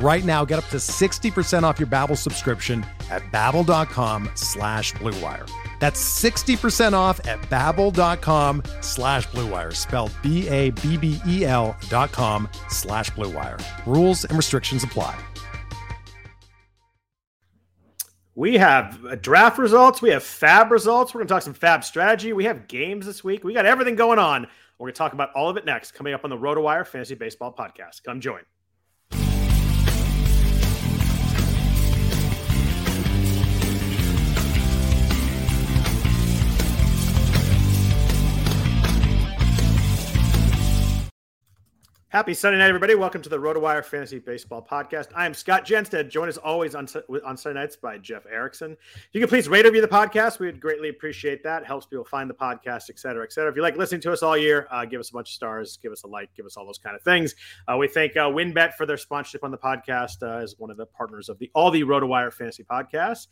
Right now, get up to 60% off your Babbel subscription at babbel.com slash bluewire. That's 60% off at babbel.com slash bluewire, spelled B-A-B-B-E-L dot com slash bluewire. Rules and restrictions apply. We have draft results. We have FAAB results. We're going to talk some FAAB strategy. We have games this week. We got everything going on. We're going to talk about all of it next, coming up on the RotoWire Fantasy Baseball Podcast. Come join. Happy Sunday night, everybody. Welcome to the RotoWire Fantasy Baseball Podcast. I am Scott Jenstad, joined as always on, on Sunday nights by Jeff Erickson. If you can please rate review the podcast, we would greatly appreciate that. Helps people find the podcast, et cetera, et cetera. If you like listening to us all year, uh, give us a bunch of stars, give us a like, give us all those kind of things. Uh, we thank uh, WynnBET for their sponsorship on the podcast uh, as one of the partners of the all the RotoWire Fantasy Podcasts.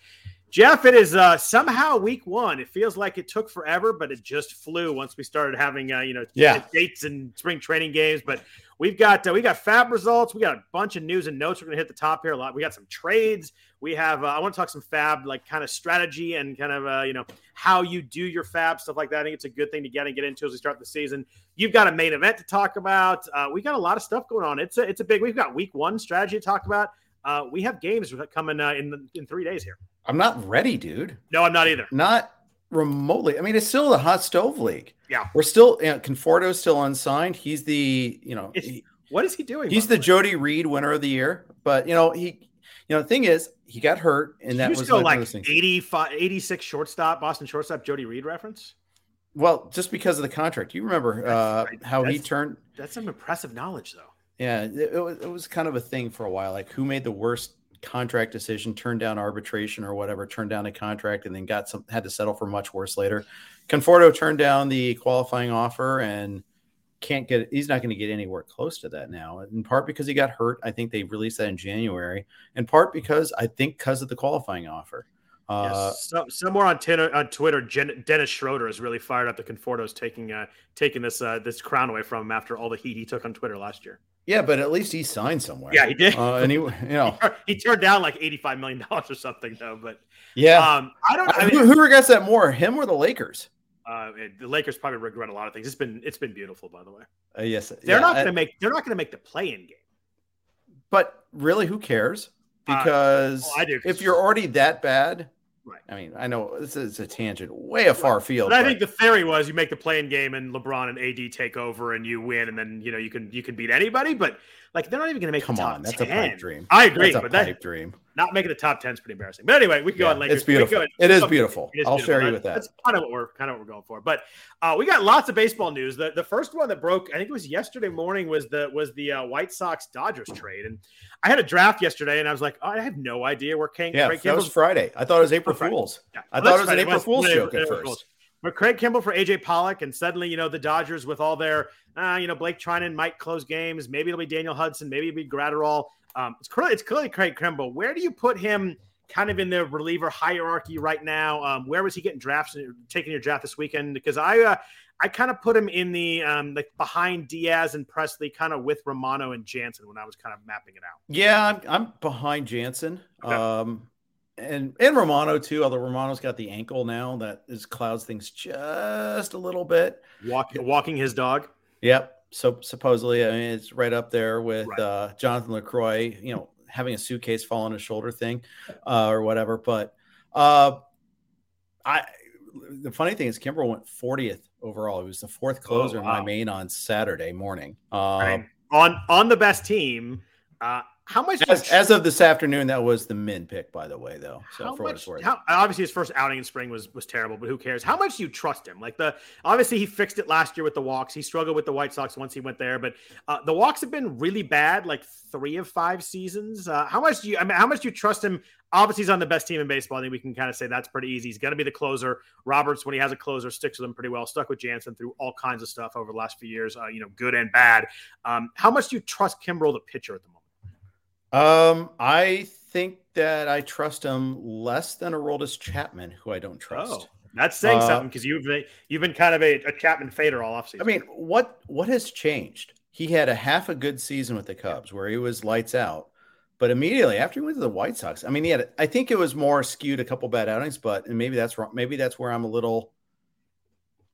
Jeff, it is uh, somehow week one. It feels like it took forever, but it just flew once we started having uh, you know yeah. dates and spring training games. But we've got uh, we got FAAB results. We got a bunch of news and notes. We're gonna hit the top here a lot. We got some trades. We have uh, I want to talk some FAAB like kind of strategy and kind of uh, you know how you do your FAAB stuff like that. I think it's a good thing to get and get into as we start the season. You've got a main event to talk about. Uh, we got a lot of stuff going on. It's a it's a big. We've got week one strategy to talk about. Uh, we have games coming uh, in in three days here. I'm not ready, dude. No, I'm not either. Not remotely. I mean, it's still the hot stove league. Yeah, we're still. You know, Conforto's still unsigned. He's the you know. He, what is he doing? He's the, Jody Reed winner of the year. But you know he. You know the thing is he got hurt and that was like, like 85, 86 shortstop Boston shortstop Jody Reed reference. Well, just because of the contract, you remember uh, how that's, he turned. That's some impressive knowledge, though. Yeah, it, it, was, it was kind of a thing for a while. Like who made the worst contract decision, turned down arbitration or whatever, turned down a contract, and then got some had to settle for much worse later. Conforto turned down the qualifying offer and can't get he's not going to get anywhere close to that now in part because he got hurt i think they released that in january in part because i think because of the qualifying offer uh, yes. so, somewhere on, ten, on Twitter, Jen, Dennis Schroeder is really fired up. The Conforto's taking uh, taking this uh, this crown away from him after all the heat he took on Twitter last year. Yeah, but at least he signed somewhere. Yeah, he did. Uh, and he, you know, he, he, turned down like eighty-five million dollars or something, though. But yeah, um, I don't. I mean, who, who, regrets that more, him or the Lakers? Uh, the Lakers probably regret a lot of things. It's been it's been beautiful, by the way. Uh, yes, they're yeah, not going to make they're not going to make the play-in game. But really, who cares? Uh, because well, I do. if you're already that bad, Right. I mean, I know this is a tangent, way a far field. But, but I think the theory was you make the play-in game and LeBron and AD take over and you win, and then you know you can you can beat anybody. But like they're not even going to make come on. That's 10. a pipe dream. I agree, that's but that dream. Not making the top ten is pretty embarrassing. But anyway, we can yeah, go on Lakers. It's beautiful. It is beautiful. It is I'll beautiful. share you with that. That's kind of what we're kind of what we're going for. But uh, we got lots of baseball news. The the first one that broke, I think it was yesterday morning, was the was the uh, White Sox Dodgers trade, and I had a draft yesterday, and I was like, oh, I have no idea where King. Yeah, Craig that was Friday. I thought it was April Fool's. Yeah. I well, thought it was an April Fool's joke at first. But Craig Kimbrel for AJ Pollock, and suddenly, you know, the Dodgers with all their, uh, you know, Blake Treinen might close games. Maybe it'll be Daniel Hudson. Maybe it'll be Graterol. Um, it's clearly it's clearly Craig Kimbrel. Where do you put him? Kind of in the reliever hierarchy right now. Um, where was he getting drafts? Taking your draft this weekend? Because I, uh, I kind of put him in the um, like behind Diaz and Pressly, kind of with Romano and Jansen when I was kind of mapping it out. Yeah, I'm, I'm behind Jansen. Okay. Um, and and Romano too. Although Romano's got the ankle now, that is clouds things just a little bit. Walk, walking his dog. Yep. So supposedly, I mean, it's right up there with right. uh, Jonathan Lucroy. You know, having a suitcase fall on his shoulder thing, uh, or whatever. But uh, I, the funny thing is, Kimbrel went 40th overall. He was the fourth closer Oh, in my main on Saturday morning. Um, Right. on on the best team. Uh, how much? do you as, as of this afternoon, that was the min pick, by the way, though. So how much? How, obviously, his first outing in spring was was terrible, but who cares? How much do you trust him? Like the obviously he fixed it last year with the walks. He struggled with the White Sox once he went there, but uh, the walks have been really bad, like three of five seasons. Uh, how much do you? I mean, how much do you trust him? Obviously, he's on the best team in baseball. I think we can kind of say that's pretty easy. He's going to be the closer. Roberts, when he has a closer, sticks with him pretty well. Stuck with Jansen through all kinds of stuff over the last few years, uh, you know, good and bad. Um, how much do you trust Kimbrel, the pitcher, at the moment? Um, I think that I trust him less than Aroldis Chapman, who I don't trust. Oh, that's saying Uh, something because you've been, you've been kind of a, a Chapman fader all offseason. I mean, what what has changed? He had a half a good season with the Cubs where he was lights out, but immediately after he went to the White Sox, I mean, he had I think it was more skewed a couple bad outings, but and maybe that's wrong. Maybe that's where I'm a little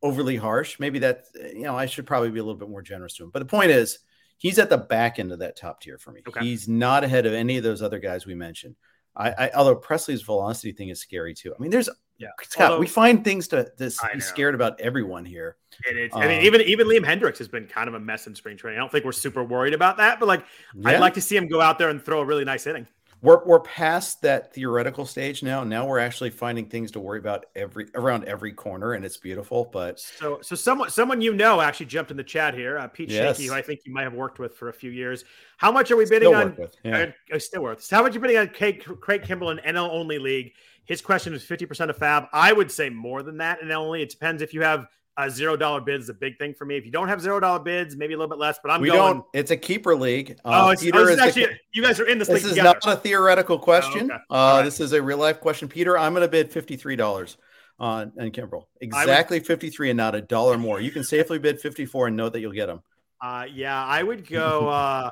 overly harsh. Maybe that you know I should probably be a little bit more generous to him. But the point is, he's at the back end of that top tier for me. Okay. He's not ahead of any of those other guys we mentioned. I, I although Pressly's velocity thing is scary too. I mean, there's Yeah. Scott. Although- we find things to, to be scared about everyone here. And it's, I mean, Um, even even Liam Hendriks has been kind of a mess in spring training. I don't think we're super worried about that, but like, Yeah. I'd like to see him go out there and throw a really nice inning. We're we're past that theoretical stage now. Now we're actually finding things to worry about every around every corner, and it's beautiful. But So, so someone someone you know actually jumped in the chat here, uh, Pete Yes. Shaky, who I think you might have worked with for a few years. How much are we still bidding work on? with. Yeah. Uh, still worth. So how much are you bidding on Craig, Craig Kimbrel in NL only league? His question is fifty percent of FAAB. I would say more than that in NL only. It depends if you have a zero dollar bids. Is a big thing for me. If you don't have zero dollar bids, maybe a little bit less. But I'm we going. don't. It's a keeper league. oh, Uh, it's, Peter oh, is is the- actually you guys are in this, this is together. not a theoretical question. okay. Uh, right. This is a real life question. Peter, I'm going to bid fifty three dollars on on Kimbrel. Exactly fifty three and not a dollar more. You can safely bid fifty four and know that you'll get them. Uh, yeah, I would go. Uh,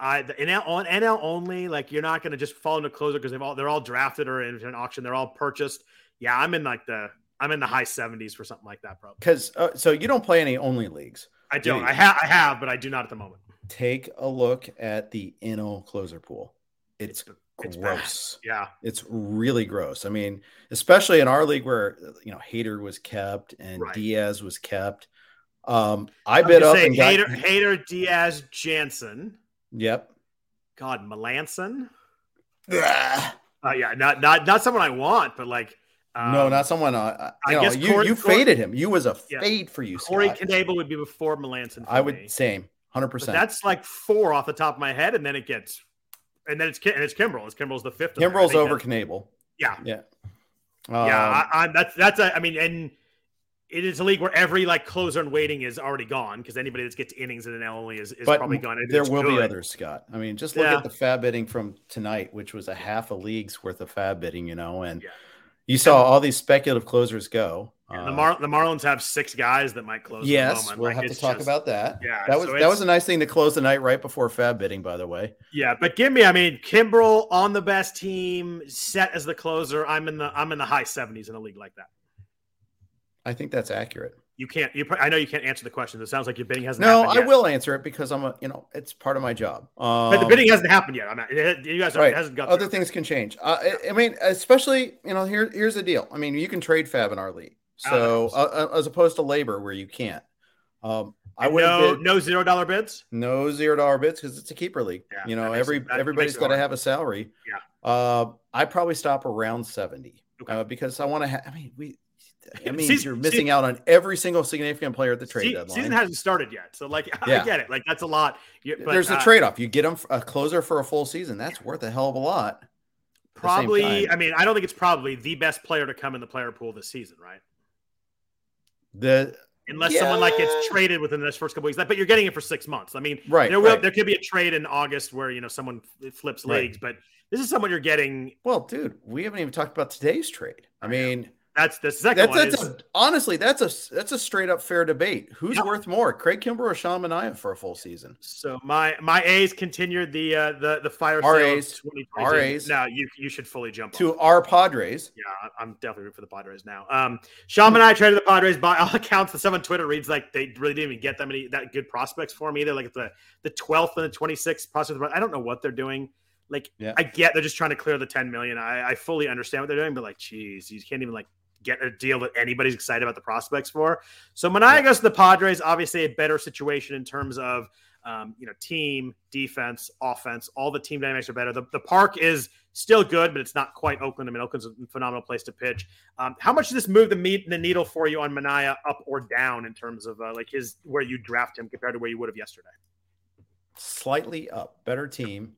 I the NL on NL only. Like you're not going to just fall into closer because they've all they're all drafted or in an auction. They're all purchased. Yeah, I'm in like the I'm in the high 70s for something like that, probably. Because uh, so you don't play any only leagues. I don't. Yeah. I have I have, but I do not at the moment. Take a look at the NL closer pool. It's It's gross. Yeah, It's really gross. I mean, especially in our league where you know Hader was kept and Right. Diaz was kept. Um, I bid up and got. Hader, Hader, Diaz, Jansen. Yep. God, Melancon. Uh, yeah, not not not someone I want, but like um, no, not someone. Uh, I you know, guess you, Corey- you Corey- faded him. You was a Yeah. fade for you, Corey Scott. Knebel would be before Melancon. I would me. same, hundred percent. that's like four off the top of my head, and then it gets, and then it's and it's Kimbrel. It's Kimbrel's the fifth. Kimbrel's over Knebel. Yeah, Yeah. yeah. Um, I, I, that's that's a. I mean, and it is a league where every like closer and waiting is already gone because anybody that gets innings in an L only is, is probably gone. There will be good. others, Scott. I mean, just look Yeah. at the FAAB bidding from tonight, which was a half a league's worth of FAAB bidding, you know, and Yeah. You saw all these speculative closers go. The Uh, Mar- the Marlins have six guys that might close. Yes, moment. we'll Like, have to talk just- about that. Yeah, that was so that was a nice thing to close the night right before FAAB bidding, by the way. Yeah, but give me. I mean, Kimbrel on the best team, set as the closer. I'm in the I'm in the high 70s in a league like that. I think that's accurate. You can't. You. I know you can't answer the question. It sounds like your bidding hasn't. No, I yet. will answer it because I'm a you know it's part of my job. Um, But the bidding hasn't happened yet. I'm not, it, you guys right. hasn't got Other things can change. Uh, I, I mean, especially you know here here's the deal. I mean, you can trade FAAB in our league, so Ah, uh, uh, as opposed to LABR where you can't. Um, I would no bid no zero dollar bids. no zero dollar bids because it's a keeper league. Yeah, you know, every that everybody's got to have a salary. Yeah. Uh, I probably stop around seventy Okay. uh, because I want to. have. I mean, we. I mean, Season- you're missing out on every single significant player at the trade Se- deadline. season hasn't started yet, so like I Yeah. get it. Like that's a lot. But, There's a uh, trade off. You get them a closer for a full season. That's worth a hell of a lot. Probably. I mean, I don't think it's probably the best player to come in the player pool this season, right? The Unless someone like gets traded within the first couple weeks, but you're getting it for six months. I mean, right, there will right. there could be a trade in August where you know someone flips Right. leagues, but this is someone you're getting. Well, dude, we haven't even talked about today's trade. I I know. That's the second that's, one. that's is, a, honestly that's a that's a straight up fair debate. Who's worth more, Craig Kimbrel or Sean Manaea for a full season? so my my A's continued the uh, the the fire Our A's. Our A's. No, you you should fully jump. To our Padres, Yeah, I'm definitely rooting for the Padres now. Um, Sean and I traded the Padres by all accounts. The on Twitter reads like they really didn't even get that many that good prospects for me either. Like the the 12th and the 26th prospects. I don't know what they're doing. Like Yeah. I get they're just trying to clear the 10 million. I, I fully understand what they're doing, but like, geez, you can't even like get a deal that anybody's excited about the prospects for. So Manaea goes to the Padres, obviously a better situation in terms of um, you know team, defense, offense. All the team dynamics are better. The, the park is still good, but it's not quite Oakland. I mean, Oakland's a phenomenal place to pitch. Um, how much does this move the meet the needle for you on Manaea up or down in terms of uh, like his where you draft him compared to where you would have yesterday? Slightly up, better team.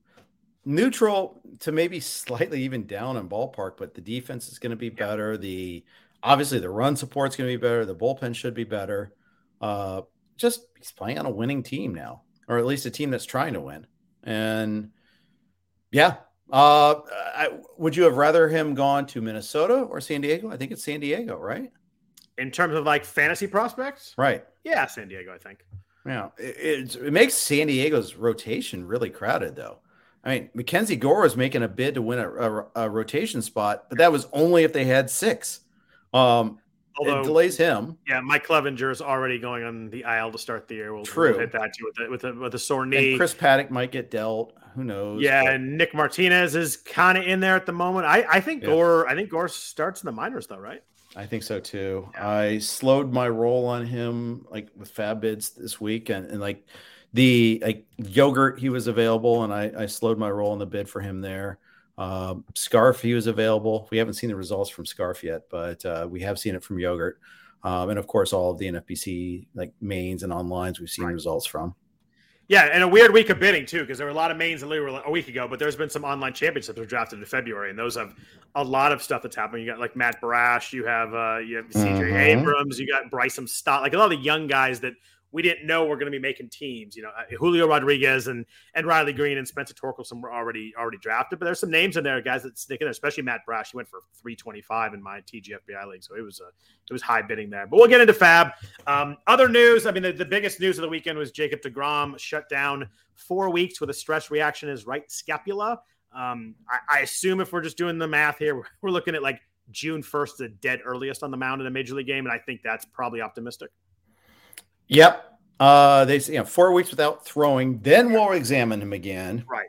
Neutral to maybe slightly even down in ballpark, but the defense is going to be better. The obviously the run support is going to be better. The bullpen should be better. Uh, just he's playing on a winning team now, or at least a team that's trying to win. And yeah, uh, I, would you have rather him gone to Minnesota or San Diego? I think it's San Diego, right? In terms of like fantasy prospects, right? Yeah, San Diego, I think. Yeah, it, it makes San Diego's rotation really crowded, though. I mean, Mackenzie Gore was making a bid to win a, a, a rotation spot, but that was only if they had six. Um, Although, it delays him. Yeah, Mike Clevinger is already going on the IL to start the year. We'll, True. We'll hit that too with a, with a, with a sore knee. And Chris Paddack might get dealt. Who knows? Yeah, but... and Nick Martinez is kind of in there at the moment. I, I think yeah. Gore. I think Gore starts in the minors though, right? I think so too. Yeah. I slowed my roll on him like with FAAB bids this week, and, and like the like yogurt he was available, and I, I slowed my roll on the bid for him there. Um, Scarf, he was available. We haven't seen the results from Scarf yet, but uh, we have seen it from Yogurt. Um, and of course, all of the NFBC like mains and onlines we've seen right. results from. Yeah, and a weird week of bidding too, because there were a lot of mains a week ago, but there's been some online championships that were drafted in February, and those have a lot of stuff that's happening. You got like Matt Brash, you have uh, you have CJ mm-hmm. Abrams, you got Bryson Stott, like a lot of the young guys that we didn't know we're going to be making teams. You know, uh, Julio Rodriguez and and Riley Greene and Spencer Torkelson were already already drafted, but there's some names in there, guys that stick in there, especially Matt Brash. He went for 325 in my TGFBI league, so it was a it was high bidding there. But we'll get into FAAB. Um, other news. I mean, the, the biggest news of the weekend was Jacob Degrom shut down four weeks with a stress reaction in his right scapula. Um, I, I assume if we're just doing the math here, we're, we're looking at like June 1st, the dead earliest on the mound in a major league game, and I think that's probably optimistic. Yep. Uh, they say you know, four weeks without throwing, then we'll examine him again. Right.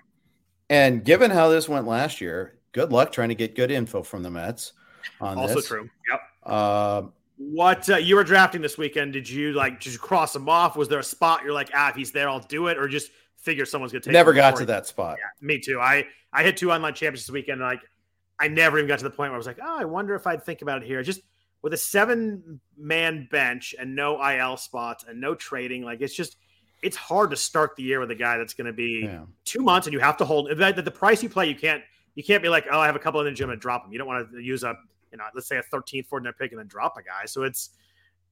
And given how this went last year, good luck trying to get good info from the Mets on also this. true. Yep. Uh, what uh, you were drafting this weekend? Did you like? Did you cross him off? Was there a spot you're like, ah, if he's there, I'll do it, or just figure someone's gonna take? It. Never got to that spot. Yeah, me too. I I had two online champions this weekend, and like I never even got to the point where I was like, oh, I wonder if I'd think about it here. Just with a seven man bench and no IL spots and no trading, like it's just it's hard to start the year with a guy that's going to be yeah. two months and you have to hold the, the, price you play. You can't you can't be like, oh, I have a couple of the gym and drop them. You don't want to use a you know, let's say a 13th, 14th pick and then drop a guy. So it's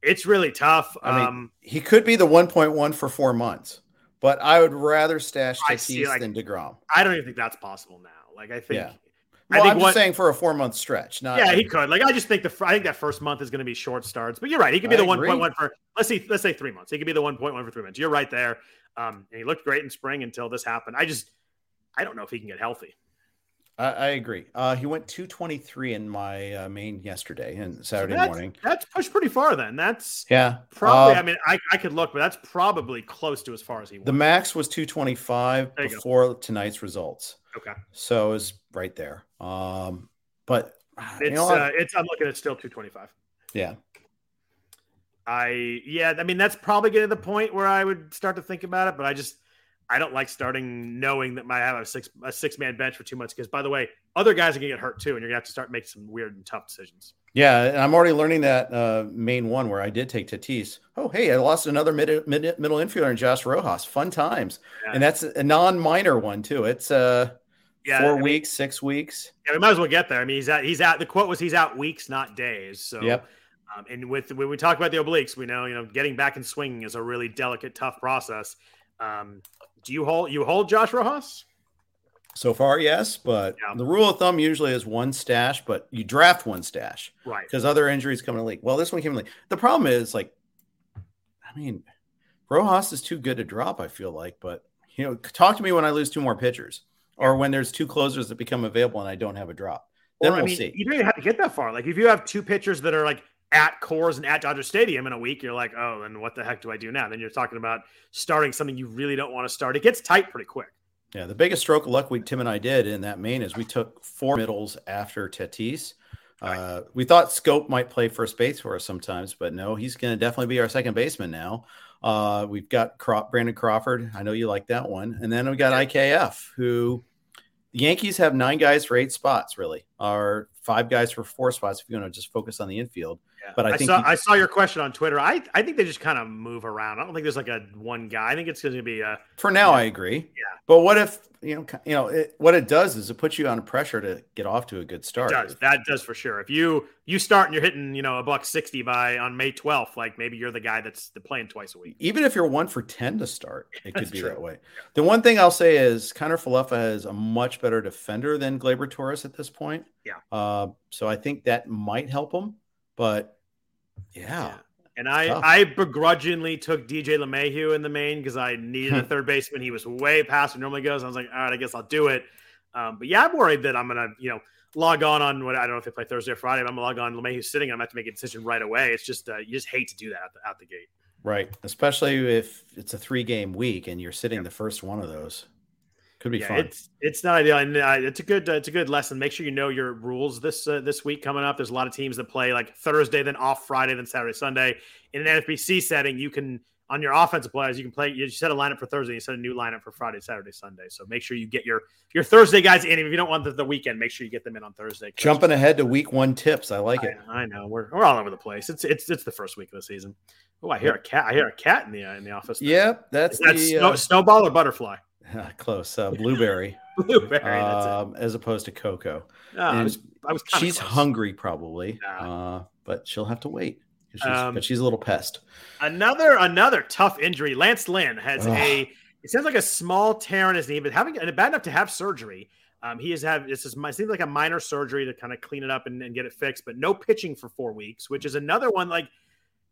it's really tough. I mean, um, he could be the 1.1 for four months, but I would rather stash Tatis like, than Degrom. I don't even think that's possible now. Like I think yeah. Well, I think I'm what, saying for a four month stretch. Not yeah, he could. Like I just think the I think that first month is going to be short starts. But you're right. He could be I the one point one for let's see let's say three months. He could be the one point one for three months. You're right there. Um, and he looked great in spring until this happened. I just I don't know if he can get healthy. I, I agree. Uh, he went 223 in my uh, main yesterday and Saturday so that's, morning. That's pushed pretty far. Then that's yeah. Probably. Uh, I mean, I, I could look, but that's probably close to as far as he. Went. The max was 225 before go. tonight's results. Okay. So it was right there. Um, but it's you know, uh, it's I'm looking at still 225. Yeah. I yeah, I mean that's probably getting to the point where I would start to think about it, but I just I don't like starting knowing that my I have a six a six man bench for two months because by the way, other guys are gonna get hurt too, and you're gonna have to start making some weird and tough decisions. Yeah, and I'm already learning that uh, main one where I did take Tatis. Oh, hey, I lost another mid, mid middle infielder in Josh Rojas. Fun times, yeah. and that's a non minor one too. It's uh yeah, four I mean, weeks, six weeks. Yeah, we might as well get there. I mean, he's out. He's out. The quote was, "He's out weeks, not days." So, yep. Um, and with when we talk about the obliques, we know you know getting back and swinging is a really delicate, tough process. Um, do you hold you hold Josh Rojas? So far, yes, but yeah. the rule of thumb usually is one stash, but you draft one stash, right? Because other injuries come in the league. Well, this one came in the league. The problem is, like, I mean, Rojas is too good to drop. I feel like, but you know, talk to me when I lose two more pitchers or when there's two closers that become available and I don't have a drop. Then or, we'll I mean, see. You don't even have to get that far. Like if you have two pitchers that are like at Coors and at Dodger Stadium in a week, you're like, oh, and what the heck do I do now? Then you're talking about starting something you really don't want to start. It gets tight pretty quick. Yeah, the biggest stroke of luck we Tim and I did in that main is we took four middles after Tatis. Uh, we thought Schoop might play first base for us sometimes, but no, he's going to definitely be our second baseman now. Uh, we've got Cro- Brandon Crawford. I know you like that one. And then we got IKF, who the Yankees have nine guys for eight spots, really, or five guys for four spots if you want to just focus on the infield. Yeah. But I I, think saw you- I saw your question on Twitter. I I think they just kind of move around. I don't think there's like a one guy. I think it's going to be a For now. I agree. Yeah. But what if you know? You know, it, what it does is it puts you under pressure to get off to a good start. does that does for sure. If you you start and you're hitting you know a buck sixty by on May twelfth, like maybe you're the guy that's playing twice a week. Even if you're one for ten to start, it could be true. that way. The one thing I'll say is Kiner-Falefa is a much better defender than Gleyber Torres at this point. Yeah. Uh, so I think that might help him. But yeah, Yeah. And I, Tough. I begrudgingly took DJ LeMahieu in the main because I needed a third baseman. He was way past what normally goes. I was like, all right, I guess I'll do it. Um, but yeah, I'm worried that I'm gonna, you know, log on on what I don't know if they play Thursday or Friday. But I'm gonna log on. LeMahieu's sitting. I'm gonna have to make a decision right away. It's just uh, you just hate to do that out the, out the gate. right. Especially if it's a three game week and you're sitting the first one of those. Could be yeah, fun. it's it's not ideal, and uh, it's a good uh, it's a good lesson. Make sure you know your rules this uh, this week coming up. There's a lot of teams that play like Thursday, then off Friday, then Saturday, Sunday. In an NFBC setting, you can on your offensive players, you can play. You set a lineup for Thursday, you set a new lineup for Friday, Saturday, Sunday. So make sure you get your your Thursday guys in. If you don't want the, the weekend, make sure you get them in on Thursday. Jumping ahead to week one tips. I like it. I, I know we're, we're all over the place. It's it's it's the first week of the season. Oh, I hear a cat. I hear a cat in the uh, in the office. Yep. That's the snow, uh, snowball or butterfly? close. Uh, blueberry. Blueberry. That's it. um, as opposed to cocoa. No, I was, I was She's close. hungry, probably, uh, but she'll have to wait. She's, Um, but she's a little pest. Another another tough injury. Lance Lynn has Ugh. a it sounds like a small tear in his knee, but having and bad enough to have surgery. Um, he has had this is it seems like a minor surgery to kind of clean it up and, and get it fixed, but no pitching for four weeks, which is another one like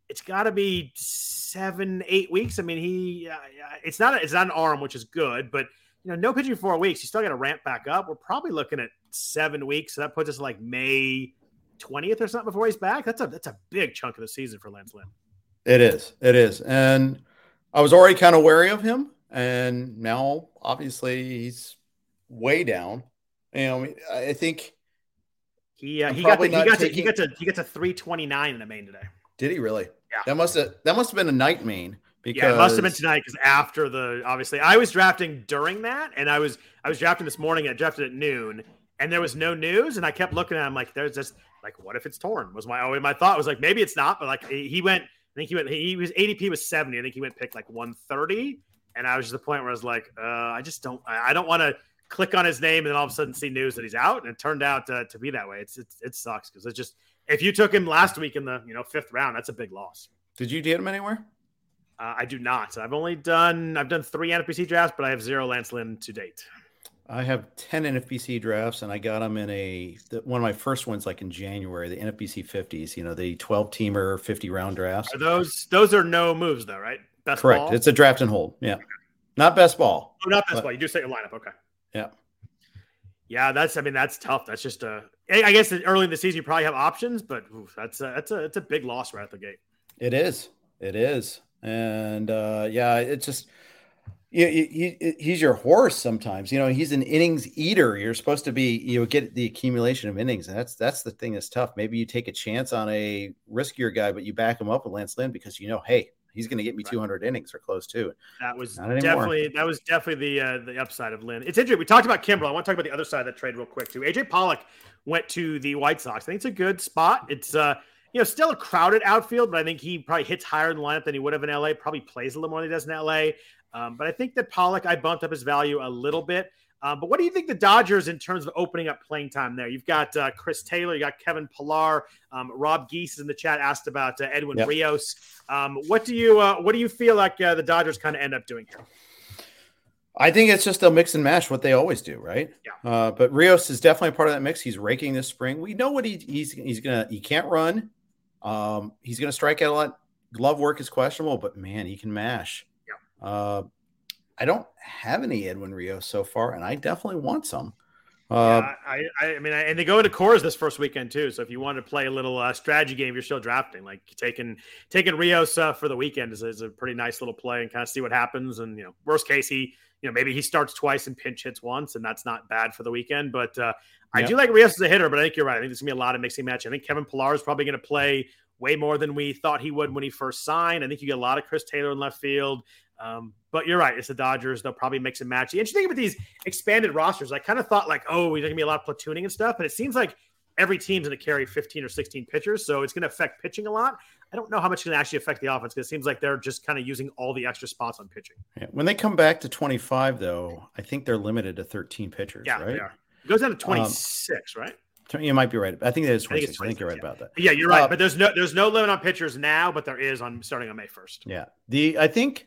it's got to be seven eight weeks. I mean, he uh, it's not a, it's not an arm, which is good, but you know, no pitching for four weeks. You still got to ramp back up. We're probably looking at seven weeks, so that puts us like May twentieth or something before he's back. That's a that's a big chunk of the season for Lance Lynn. It is. It is. And I was already kind of wary of him. And now, obviously, he's way down. You know, I think, He uh, he got the, he got to, he taking- got to he got to three twenty nine in the main today. Did he really? Yeah. That must have, that must have been a night main because Yeah, it must have been tonight because after the obviously I was drafting during that, and I was I was drafting this morning. I drafted at noon, and there was no news, and I kept looking at him like there's just like what if it's torn? Was my oh my thought was like maybe it's not, but like he went. I think he went. He was ADP was seventy. I think he went pick like one thirty, and I was just the point where I was like, uh, I just don't. I, I don't want to click on his name and then all of a sudden see news that he's out, and it turned out uh, to be that way. It's, it's it sucks because it's just if you took him last week in the you know fifth round, that's a big loss. Did you get him anywhere? Uh, I do not. I've only done I've done three NFBC drafts, but I have zero Lance Lynn to date. I have 10 NFBC drafts and I got them in a the, one of my first ones like in January, the NFBC 50s, you know, the 12 teamer 50 round drafts. Are those those are no moves though, right? Best Correct. ball? It's a draft and hold. Yeah. Not best ball. oh, not best but- ball. You do set your lineup. Okay. Yeah. Yeah, that's. I mean, that's tough. That's just a. I guess early in the season you probably have options, but oof, that's a, that's a that's a big loss right at the gate. It is. It is. And uh, yeah, it's just you, you, he, he's your horse sometimes. You know, he's an innings eater. You're supposed to be, you know, get the accumulation of innings. And that's that's the thing that's tough. Maybe you take a chance on a riskier guy, but you back him up with Lance Lynn because you know, hey, he's going to get me Right. 200 innings or close to it. That was definitely that was definitely the uh, the upside of Lynn. It's interesting. We talked about Kimbrel. I want to talk about the other side of that trade real quick too. AJ Pollock went to the White Sox. I think it's a good spot. It's uh you know still a crowded outfield, but I think he probably hits higher in the lineup than he would have in LA. Probably plays a little more than he does in LA. Um, but I think that Pollock I bumped up his value a little bit. Um, but what do you think the Dodgers in terms of opening up playing time there? You've got uh, Chris Taylor, you got Kevin Pillar, um, Rob Geese in the chat asked about uh, Edwin Yep. Rios. Um, what do you uh, what do you feel like uh, the Dodgers kind of end up doing here? I think it's just a mix and match what they always do, right? Yeah. Uh, but Rios is definitely a part of that mix. He's raking this spring. We know what he, he's he's gonna. He can't run. Um, he's gonna strike out a lot. Glove work is questionable, but man, he can mash. Yeah. I don't have any Edwin Rios so far, and I definitely want some. Uh, yeah, I, I, mean, I, and they go into Coors this first weekend too. So if you want to play a little uh, strategy game, you're still drafting. Like taking taking Rios uh, for the weekend is, is, a pretty nice little play and kind of see what happens. And you know, worst case, he you know maybe he starts twice and pinch hits once, and that's not bad for the weekend. But uh, I Yeah. do like Rios as a hitter, but I think you're right. I think there's gonna be a lot of mixing match. I think Kevin Pillar is probably going to play way more than we thought he would when he first signed. I think you get a lot of Chris Taylor in left field. Um, but you're right. It's the Dodgers. They'll probably mix and match. The interesting thing about these expanded rosters, I kind of thought like, oh, there's gonna be a lot of platooning and stuff, but it seems like every team's gonna carry 15 or 16 pitchers, so it's gonna affect pitching a lot. I don't know how much it's gonna actually affect the offense because it seems like they're just kind of using all the extra spots on pitching. yeah. When they come back to 25, though, I think they're limited to 13 pitchers, Yeah, right? they are. It goes down to 26, right? You might be right. I think that is I think 26. I think, you're right 26, about that. Yeah, you're right. Uh, but there's no there's no limit on pitchers now, but there is on starting on May 1st. Yeah. The I think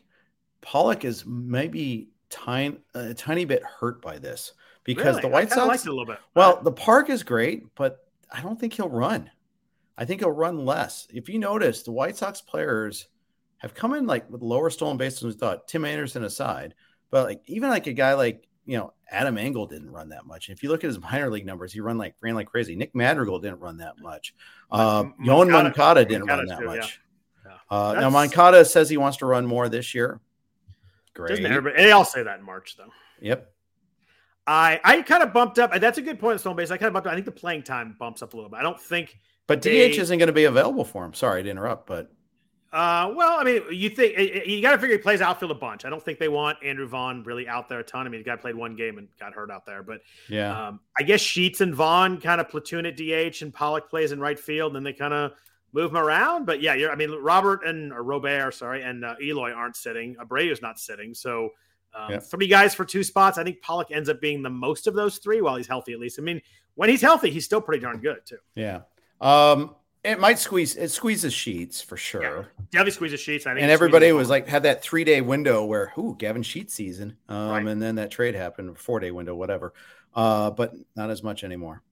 Pollock is maybe tiny, a tiny bit hurt by this because Really? the White Sox. liked it a little bit. Well, the park is great, but I don't think he'll run. I think he'll run less. If you notice, the White Sox players have come in like with lower stolen bases than we thought. Tim Anderson aside, but like even like a guy like you know Adam Engel didn't run that much. If you look at his minor league numbers, he run like ran like crazy. Nick Madrigal didn't run that much. Uh, Yoan Moncada- Moncada didn't run that too, much. Yeah. Uh, now Moncada says he wants to run more this year. Great. Doesn't everybody? They all say that in March, though. Yep. I I kind of bumped up. That's a good point. Stone base. I kind of bumped. Up, I think the playing time bumps up a little bit. I don't think. But They- DH isn't going to be available for him. Sorry to interrupt, but Uh, well, I mean, you think you got to figure he plays outfield a bunch. I don't think they want Andrew Vaughn really out there a ton. I mean, the guy played one game and got hurt out there, but yeah. um, I guess Sheets and Vaughn kind of platoon at DH and Pollock plays in right field, and then they kind of move him around. But yeah, you're. I mean, Robert and Robert, sorry, and uh, Eloy aren't sitting. Abreu's not sitting, so. Um, Yep. Three guys for two spots. I think Pollock ends up being the most of those three while he's healthy, at least. I mean, when he's healthy, he's still pretty darn good too. Yeah. Um, it might squeeze. It squeezes sheets for sure. Definitely squeezes sheets. I think And everybody was like had that three day window where who Gavin Sheet season, um, Right. and then that trade happened, four day window, whatever. Uh, but not as much anymore.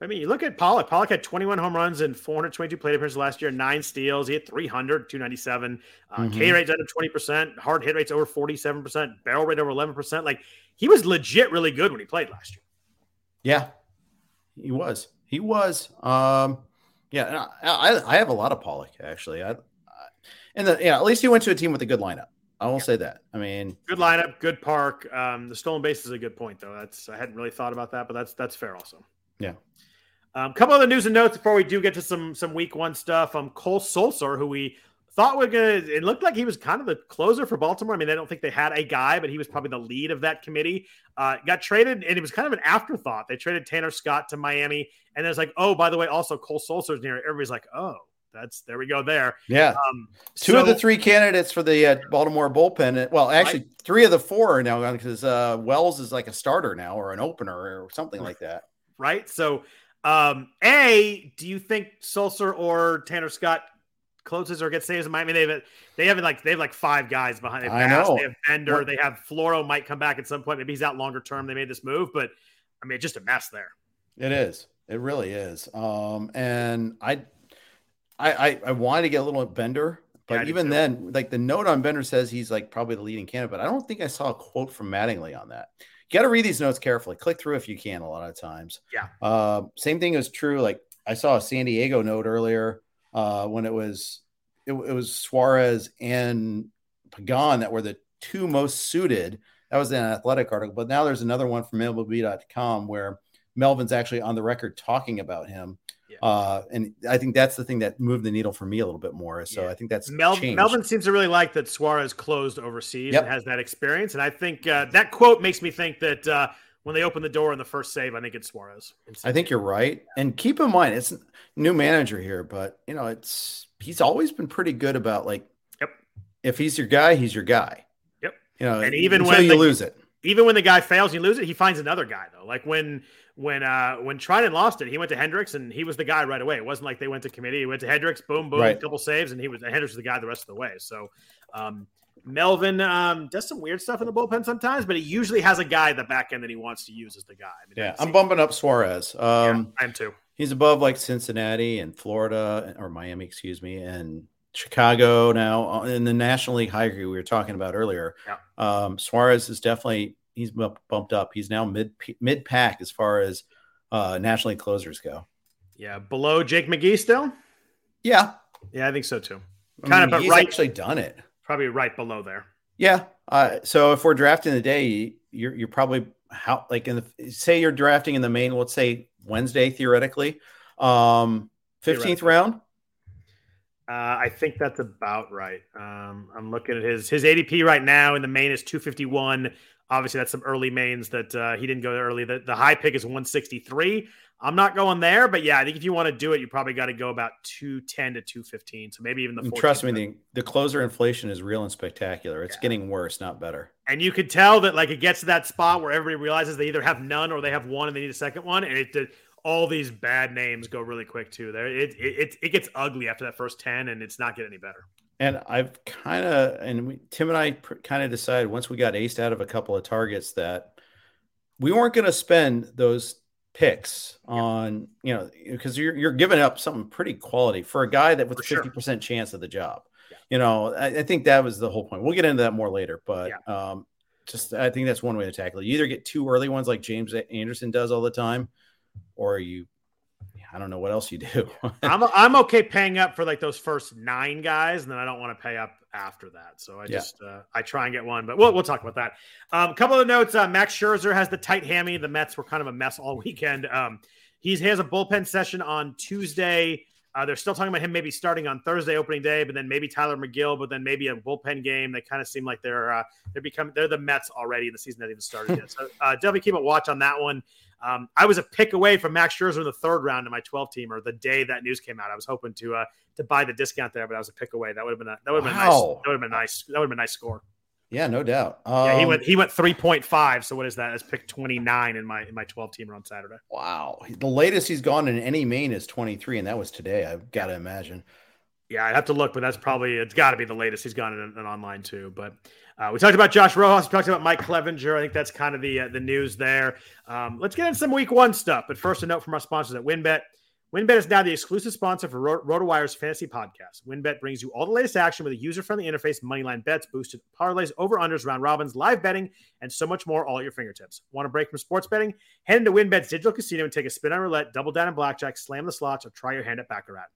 I mean, you look at Pollock. Pollock had 21 home runs and 422 plate appearances last year, nine steals. He had 300, 297. Uh, K Mhm. rate's under 20%, hard hit rate's over 47%, barrel rate over 11%. Like he was legit really good when he played last year. Yeah, he was. He was. Um, yeah, I, I, I have a lot of Pollock actually. I, I and the, yeah, at least he went to a team with a good lineup. I will say that. I mean, Good lineup, good park. Um, the stolen base is a good point, though. That's I hadn't really thought about that, but that's that's fair also. Yeah. Um, couple other news and notes before we do get to some some week one stuff. Um, Cole Sulser, who we thought were gonna, it looked like he was kind of the closer for Baltimore. I mean, I don't think they had a guy, but he was probably the lead of that committee. Uh, got traded, and it was kind of an afterthought. They traded Tanner Scott to Miami, and there's like, oh, by the way, also Cole Sulser's near. Everybody's like, oh, that's there we go there. yeah, Um, two so- of the three candidates for the uh, Baltimore bullpen. Well, actually, three of the four are now gone because uh, Wells is like a starter now or an opener or something like that. right? So, um, A, do you think Sulser or Tanner Scott closes or gets saves in Miami? They have they haven't like they have like five guys behind. They have, I Bass, know. they have Bender, What- they have Floro might come back at some point. Maybe he's out longer term. They made this move, but I mean, it's just a mess there. It is. It really is. Um, and I, I, I, I wanted to get a little Bender, but Yeah, even too. then, like the note on Bender says he's like probably the leading candidate, but I don't think I saw a quote from Mattingly on that. You got to read these notes carefully. Click through if you can. A lot of times. Yeah. Uh, same thing is true. Like I saw a San Diego note earlier uh, when it was it, it was Suarez and Pagan that were the two most suited. That was an athletic article, but now there's another one from MLB.com where Melvin's actually on the record talking about him. Yeah. Uh, and I think that's the thing that moved the needle for me a little bit more. So Yeah. I think that's Mel- changed. Melvin seems to really like that Suarez closed overseas Yep. and has that experience, and I think uh, that quote makes me think that uh, when they open the door in the first save, I think it's Suarez. I think you're right. And keep in mind, it's new manager here, but you know, it's he's always been pretty good about like, Yep. if he's your guy, he's your guy. Yep. You know, And even when you the- lose it. even when the guy fails, you lose it. He finds another guy though. Like when when uh when Treinen lost it, he went to Hendriks and he was the guy right away. It wasn't like they went to committee. He went to Hendriks, boom, boom, Right. couple saves, and he was Hendriks was the guy the rest of the way. So um Melvin um, does some weird stuff in the bullpen sometimes, but he usually has a guy at the back end that he wants to use as the guy. I mean, yeah, I'm bumping up Suarez. yeah, Um, I am too. he's above like Cincinnati and Florida or Miami, excuse me, and Chicago now uh, in the National League hierarchy we were talking about earlier. Yeah. Um, Suarez is definitely he's bumped up. He's now mid mid pack as far as uh, national league closers go. Yeah, below Jake McGee still. Yeah, yeah, I think so too. Kind mean, of, but right, actually done it. Probably right below there. Yeah. Uh, so if we're drafting the day, you're you're probably how like in the say you're drafting in the main. Let's say Wednesday theoretically, um, fifteenth round. Uh, I think that's about right. Um, I'm looking at his his ADP right now in the main is 251. Obviously, that's some early mains that uh, he didn't go early. The, the high pick is 163. I'm not going there, but yeah, I think if you want to do it, you probably got to go about 210 to 215. So maybe even the trust me, the, the closer inflation is real and spectacular. It's yeah. getting worse, not better. And you could tell that like it gets to that spot where everybody realizes they either have none or they have one and they need a second one, and it did, all these bad names go really quick too. There, it it it gets ugly after that first 10, and it's not getting any better. And I've kind of, and we, Tim and I pr- kind of decided once we got aced out of a couple of targets that we weren't going to spend those picks on, you know, because you're, you're giving up something pretty quality for a guy that with a 50% sure. chance of the job. Yeah. You know, I, I, think that was the whole point. We'll get into that more later, but yeah. um, just I think that's one way to tackle it. You either get two early ones like James Anderson does all the time, or you I don't know what else you do. I'm I'm okay paying up for like those first nine guys, and then I don't want to pay up after that. So I yeah. just uh, I try and get one, but we'll we'll talk about that. Um, a couple of notes: uh, Max Scherzer has the tight hammy. The Mets were kind of a mess all weekend. Um, he's he has a bullpen session on Tuesday. Uh, they're still talking about him maybe starting on Thursday opening day, but then maybe Tylor Megill, but then maybe a bullpen game. They kind of seem like they're uh, they're becoming they're the Mets already. In the season hasn't even started yet, so uh, definitely keep a watch on that one. Um, I was a pick away from Max Scherzer in the third round in my 12 team, or the day that news came out. I was hoping to uh, to buy the discount there, but I was a pick away. That would have been a, that would have wow. been nice. That would have been nice. That would have been a nice score. Yeah, no doubt. Um, yeah, he went he went 3.5. So what is that? That's pick 29 in my in my 12 teamer on Saturday. Wow. The latest he's gone in any main is 23, and that was today. I've got to imagine. Yeah, I'd have to look, but that's probably it's got to be the latest he's gone in, in online too. But uh, we talked about Josh Rojas. We talked about Mike Clevinger. I think that's kind of the uh, the news there. Um, let's get into some Week One stuff. But first, a note from our sponsors at WynnBET. WynnBET is now the exclusive sponsor for Ro- RotoWire's fantasy podcast. WynnBET brings you all the latest action with a user-friendly interface, moneyline bets, boosted parlays, over/unders, round robins, live betting, and so much more, all at your fingertips. Want to break from sports betting? Head into WynnBET's digital casino and take a spin on roulette, double down in blackjack, slam the slots, or try your hand at baccarat.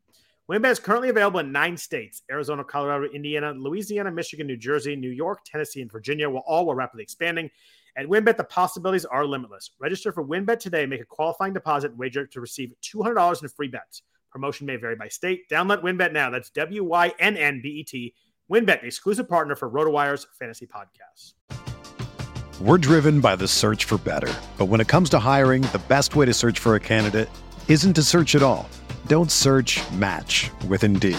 WynnBET is currently available in nine states Arizona, Colorado, Indiana, Louisiana, Michigan, New Jersey, New York, Tennessee, and Virginia, while all were rapidly expanding. At WynnBET, the possibilities are limitless. Register for WynnBET today, make a qualifying deposit, wager to receive $200 in free bets. Promotion may vary by state. Download WynnBET now. That's W Y N N B E T. WynnBET, exclusive partner for RotoWire's fantasy podcasts. We're driven by the search for better. But when it comes to hiring, the best way to search for a candidate isn't to search at all. Don't search match with Indeed.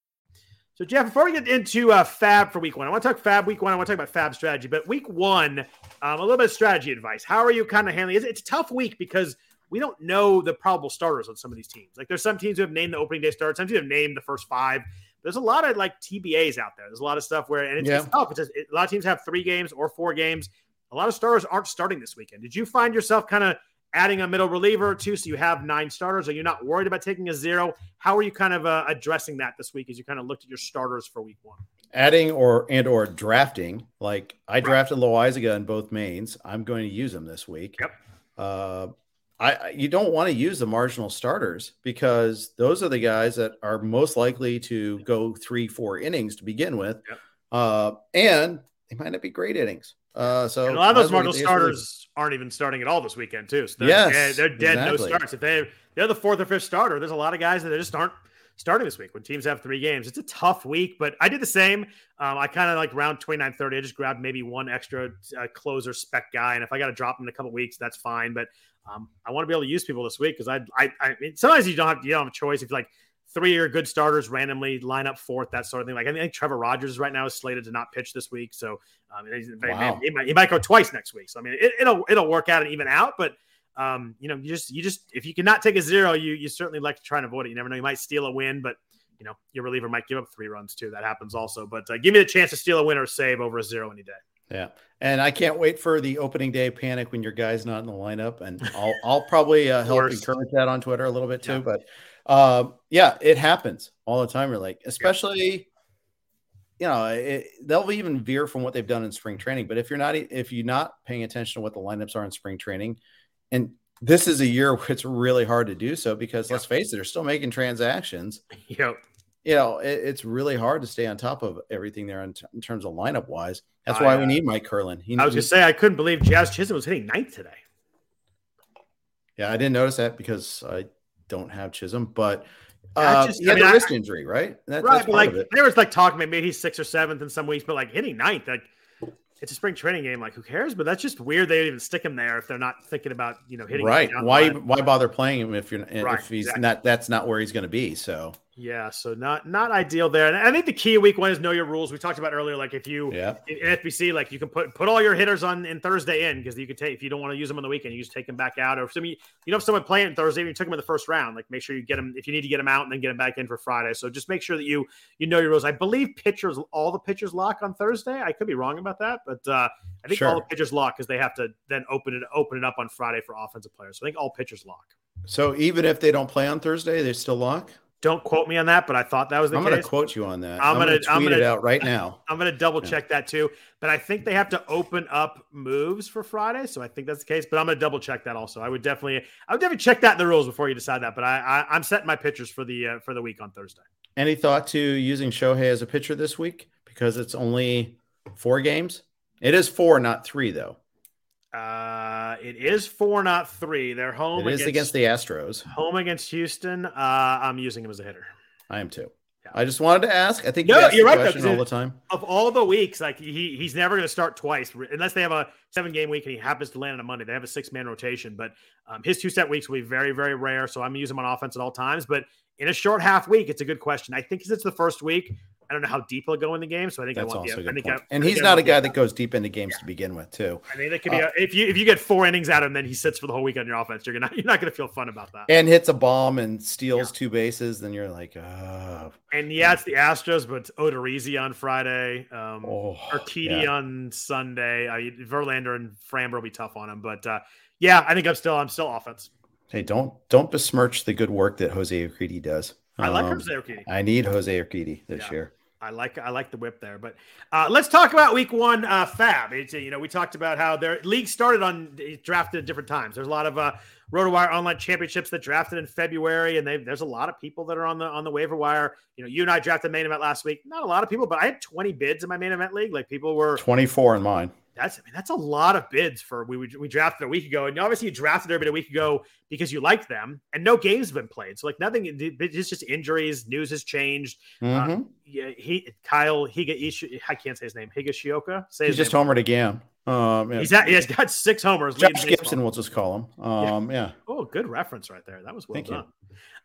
So, Jeff, before we get into uh, FAAB for Week One, I want to talk FAAB Week One. I want to talk about FAAB strategy, but Week One, um, a little bit of strategy advice. How are you kind of handling? It's, it's a tough week because we don't know the probable starters on some of these teams. Like, there's some teams who have named the opening day starts. Some teams have named the first five. There's a lot of like TBAs out there. There's a lot of stuff where, and it's, yeah. it's tough. It's just, it, a lot of teams have three games or four games. a lot of starters aren't starting this weekend. Did you find yourself kind of adding a middle reliever or two so you have nine starters? Are you not worried about taking a zero? How are you kind of uh, addressing that this week as you kind of looked at your starters for week one? Adding or and or drafting, like I drafted Loaisiga in both mains. I'm going to use them this week. Yep. Uh, I you don't want to use the marginal starters because those are the guys that are most likely to go three, four innings to begin with, Yep. uh, and they might not be great innings. Uh, so And a lot of those marginal starters aren't even starting at all this weekend, too. So they're Yes, dead, they're dead no exactly. starts. If they they're the fourth or fifth starter, there's a lot of guys that just aren't starting this week when teams have three games. It's a tough week, but I did the same. Um, I kind of like round 29 30. I just grabbed maybe one extra uh, closer spec guy. And if I got to drop him in a couple weeks, that's fine. But um, I want to be able to use people this week because I, I, I mean, sometimes you don't have, you don't have a choice. If you like three or good starters randomly line up fourth, that sort of thing. Like I think Trevor Rogers right now is slated to not pitch this week. So um, Wow. he, might, he might go twice next week. So I mean, it, it'll it'll work out and even out. But um, you know, you just you just if you cannot take a zero, you you certainly like to try and avoid it. You never know, you might steal a win, but you know your reliever might give up three runs too. That happens also. But uh, give me the chance to steal a win or save over a zero any day. Yeah, and I can't wait for the opening day panic when your guy's not in the lineup, and I'll I'll probably uh, help encourage that on Twitter a little bit too. Yeah. But um, yeah, it happens all the time. You're like, especially, you know, it, they'll even veer from what they've done in spring training. But if you're not if you're not paying attention to what the lineups are in spring training, and this is a year where it's really hard to do so because let's face it, they're still making transactions You know, you know, it, it's really hard to stay on top of everything there in, t- in terms of lineup wise. That's why uh, we need Mike Curlin. He, I was he- gonna say I couldn't believe Jazz Chisholm was hitting ninth today. yeah, I didn't notice that because I don't have Chisholm, but uh, just- he I had mean, the I- wrist injury, right? That, right, that's but like there was like talk maybe he's sixth or seventh in some weeks, but like hitting ninth, like it's a spring training game. Like who cares? But that's just weird. They even stick him there if they're not thinking about you know hitting Right? Why line. why bother playing him if you're Right, if he's exactly. not? That's not where he's going to be. So Yeah, so not not ideal there. And I think the key week one is know your rules. We talked about earlier, like if you yeah, in FBC, like you can put put all your hitters on in Thursday in because you could take if you don't want to use them on the weekend, you just take them back out. Or if some you know if someone playing Thursday, and you took them in the first round, like make sure you get them if you need to get them out and then get them back in for Friday. So just make sure that you you know your rules. I believe pitchers all the pitchers lock on Thursday. I could be wrong about that, but uh, I think all the pitchers lock because they have to then open it open it up on Friday for offensive players. So I think all pitchers lock. so even if they don't play on Thursday, they still lock. Don't quote me on that, but I thought that was the I'm going to quote you on that. I'm I'm, going I'm tweet gonna- it out right now. I'm going to double Yeah. check that too, but I think they have to open up moves for Friday, so I think that's the case. But I'm going to double check that also. I would definitely, I would definitely check that in the rules before you decide that. But I, I I'm setting my pitchers for the uh, for the week on Thursday. Any thought to using Shohei as a pitcher this week because it's only four games? It is four, not three, though. Uh, it is four, not three. They're home It is against the Astros. home against Houston. Uh, I'm using him as a hitter. I am too. Yeah. I just wanted to ask. I think No, you the right, question all the time. Of all the weeks, like he he's never going to start twice unless they have a seven game week and he happens to land on a Monday. They have a six man rotation, but um, his two set weeks will be very very rare. So I'm using him on offense at all times. But in a short half week, it's a good question. I think it's the first week. I don't know how deep he'll go in the game, so I think I That's want also the, I think. I- And I he's think not a guy that goes deep into games to begin with, too. I mean, that could be a, if you if you get four innings out of him, then he sits for the whole week on your offense. You're gonna you're not gonna feel fun about that. And hits a bomb and steals two bases, then you're like, oh, And yeah, it's the Astros, but Odorizzi on Friday, um, oh Urquidy yeah. on Sunday. I, Verlander and Framber will be tough on him, but uh, yeah, I think I'm still I'm still offense. Hey, don't don't besmirch the good work that Jose Urquidy does. I like Um, Jose Urquidy. I need Jose Urquidy this Yeah. year. I like I like the whip there, but uh, let's talk about Week One uh, FAAB. It's, you know, we talked about how their league started on drafted at different times. There's a lot of uh, RotoWire online championships that drafted in February, and there's a lot of people that are on the on the waiver wire. You know, you and I drafted main event last week. Not a lot of people, but I had 20 bids in my main event league. Like people were Twenty four in mine. That's I mean that's a lot of bids for we we drafted a week ago, and obviously you drafted everybody a week ago because you liked them, and no games have been played. So like nothing, it's just injuries. News has changed. Mhm. Yeah, he Kyle Higa I can't say his name. Higashioka. Say He's just name. homered again. Um, yeah. He's at, he has got six homers. Josh. Gibson, we'll just call him. Um, yeah. Oh, good reference right there. That was well Thank done.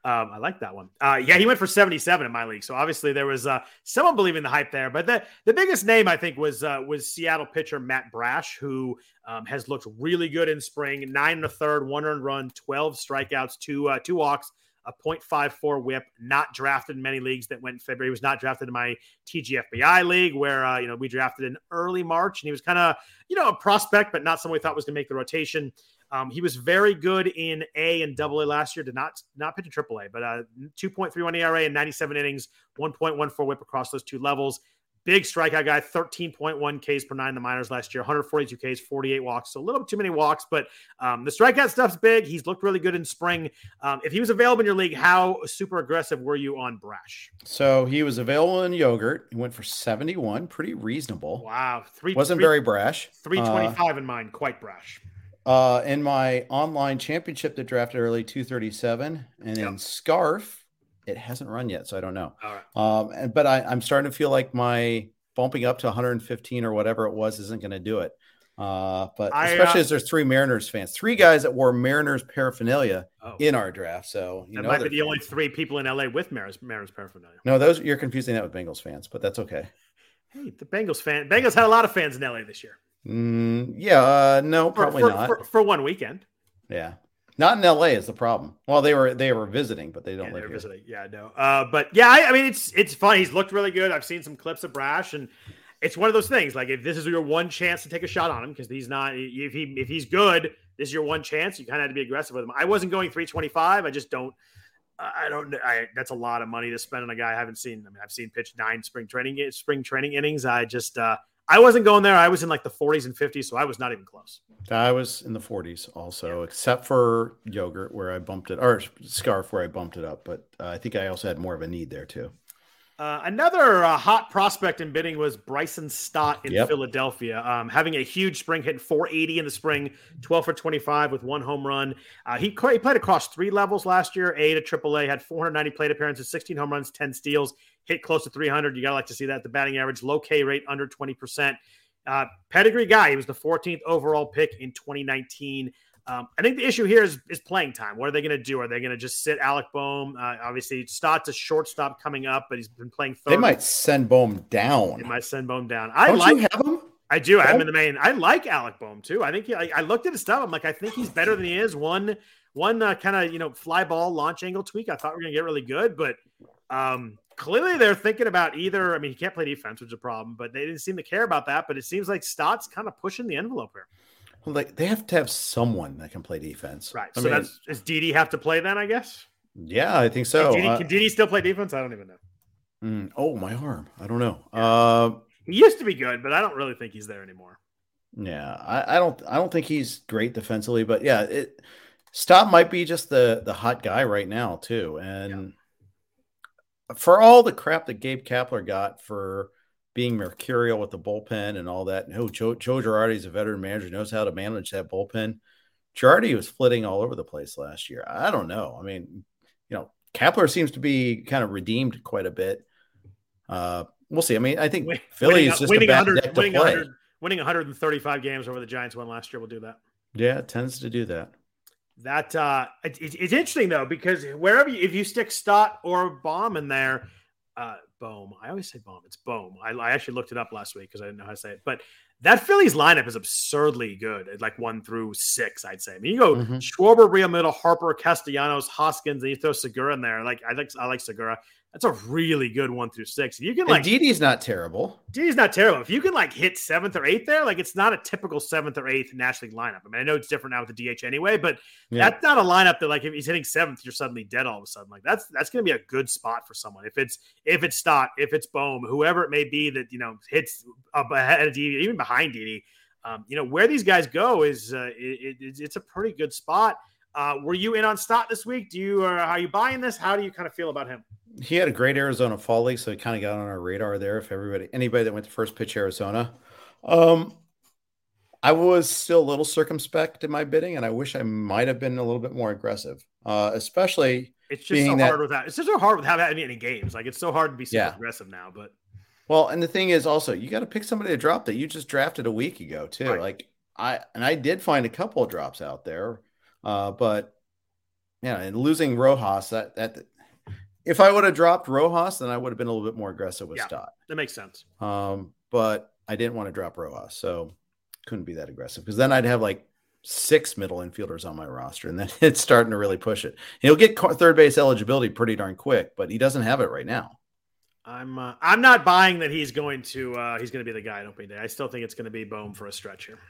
Um, I like that one. Uh, yeah, he went for 77 in my league. So obviously there was uh, someone believing the hype there. But the, the biggest name I think was uh, was Seattle pitcher Matt Brash, who um, has looked really good in spring. Nine and a third, one earned run, 12 strikeouts, two uh, two walks. A 0.54 whip, not drafted in many leagues that went February. He was not drafted in my TGFBI league where, uh, you know, we drafted in early March and he was kind of, you know, a prospect, but not someone we thought was going to make the rotation. Um, he was very good in A and Double A last year. Did not not pitch in Triple A, but uh, 2.31 ERA in 97 innings, 1.14 WHIP across those two levels. Big strikeout guy, 13.1 Ks per nine in the minors last year, 142 Ks, 48 walks. So a little too many walks, but um, the strikeout stuff's big. He's looked really good in spring. Um, if he was available in your league, how super aggressive were you on Brash? So he was available in yogurt. He went for 71, pretty reasonable. Wow. Three, Wasn't three, very brash. 325 uh, in mine, quite brash. Uh, in my online championship that drafted early 237, and yep. in Scarf, it hasn't run yet, so I don't know. All right. Um, and, but I, I'm starting to feel like my bumping up to 115 or whatever it was isn't going to do it. Uh, but I, especially uh, as there's three Mariners fans, three guys that wore Mariners paraphernalia oh. in our draft. So you that know might be the fans. only three people in LA with Mariners, Mariners paraphernalia. No, those you're confusing that with Bengals fans, but that's okay. Hey, the Bengals fan, Bengals had a lot of fans in LA this year. Mm, yeah, uh, no, probably for, not for, for, one weekend. Yeah, not in L.A. is the problem. Well, they were they were visiting, but they don't yeah, live here. Visiting. Yeah, no. Uh, but yeah, I, I, mean, it's it's fun. He's looked really good. I've seen some clips of Brash, and it's one of those things. Like if this is your one chance to take a shot on him, because he's not. If he if he's good, this is your one chance. You kind of had to be aggressive with him. I wasn't going 325. I just don't. I don't. I, that's a lot of money to spend on a guy I haven't seen. I mean, I've seen pitch nine spring training spring training innings. I just uh, I wasn't going there. I was in like the 40s and 50s, so I was not even close. I was in the 40s also, yeah. except for yogurt where I bumped it, or scarf where I bumped it up. But uh, I think I also had more of a need there too. Uh, another uh, hot prospect in bidding was Bryson Stott in yep. Philadelphia, um, having a huge spring, hitting 480 in the spring, 12 for 25 with one home run. Uh, he, he, played across three levels last year, A to AAA, had 490 plate appearances, 16 home runs, 10 steals, hit close to 300. You got to like to see that. The batting average, low K rate, under 20%. Uh, pedigree guy. He was the 14th overall pick in 2019. Um, I think the issue here is, is playing time. What are they going to do? Are they going to just sit Alec Bohm? Uh, obviously, Stott's a shortstop coming up, but he's been playing third. They might send Bohm down. They might send Bohm down. I Don't like have him. I do. I have him in the main. I like Alec Bohm too. I think he, I, I, looked at his stuff. I'm like, I think he's better than he is. One one uh, kind of you know fly ball launch angle tweak. I thought we are going to get really good, but um, clearly they're thinking about either. I mean, he can't play defense, which is a problem, but they didn't seem to care about that. But it seems like Stott's kind of pushing the envelope here. Well, like they have to have someone that can play defense, right? I so mean, that's does Didi have to play then? I guess. Yeah, I think so. Can Didi, uh, can Didi still play defense? I don't even know. Mm, oh, my arm. I don't know. Yeah. Uh, he used to be good, but I don't really think he's there anymore. Yeah, I, I don't. I don't think he's great defensively, but yeah, it. Stott might be just the the hot guy right now too, and yeah. For all the crap that Gabe Kapler got for being mercurial with the bullpen and all that. No, Joe, Joe Girardi is a veteran manager, knows how to manage that bullpen. Girardi was flitting all over the place last year. I don't know. I mean, you know, Kapler seems to be kind of redeemed quite a bit. Uh, we'll see. I mean, I think Win, Philly is just winning, a bad deck to winning play. 100, winning 135 games over the Giants won last year will do that. Yeah, it tends to do that. That uh, it, it's interesting though because wherever you, if you stick Stott or Bohm in there, uh, Bohm. I always say Bohm. It's Bohm. I, I actually looked it up last week because I didn't know how to say it. But that Phillies lineup is absurdly good at like one through six, I'd say. I mean, you go mm-hmm. Schwarber, Realmuto, Harper, Castellanos, Hoskins, and you throw Segura in there. Like I like I like Segura. That's a really good one through six. If you can like Didi's not terrible. Didi's not terrible. If you can like hit seventh or eighth there, like it's not a typical seventh or eighth National League lineup. I mean, I know it's different now with the DH anyway, but yeah. that's not a lineup that like if he's hitting seventh, you're suddenly dead all of a sudden. Like that's that's gonna be a good spot for someone. If it's if it's Stott, if it's Bohm, whoever it may be that you know hits up ahead of Didi, even behind Didi. Um, you know where these guys go is uh, it, it, it's a pretty good spot. Uh, were you in on Stott this week? Do you uh, are you buying this? How do you kind of feel about him? he had a great Arizona fall league, so he kind of got on our radar there. If everybody, anybody that went to first pitch Arizona, um, I was still a little circumspect in my bidding, and I wish I might have been a little bit more aggressive, uh, especially. It's just so that, hard with that. It's just so hard without having any games. Like it's so hard to be so yeah. aggressive now. But well, and the thing is also you got to pick somebody to drop that you just drafted a week ago too. Right. Like I and I did find a couple of drops out there, uh, but yeah, and losing Rojas that that if I would have dropped Rojas, then I would have been a little bit more aggressive with yeah, Stott. That makes sense. Um, but I didn't want to drop Rojas, so couldn't be that aggressive because then I'd have like six middle infielders on my roster, and then it's starting to really push it. He'll get third base eligibility pretty darn quick, but he doesn't have it right now. I'm uh, I'm not buying that he's going to uh, he's going to be the guy on opening day. I still think it's going to be Bohm for a stretch here.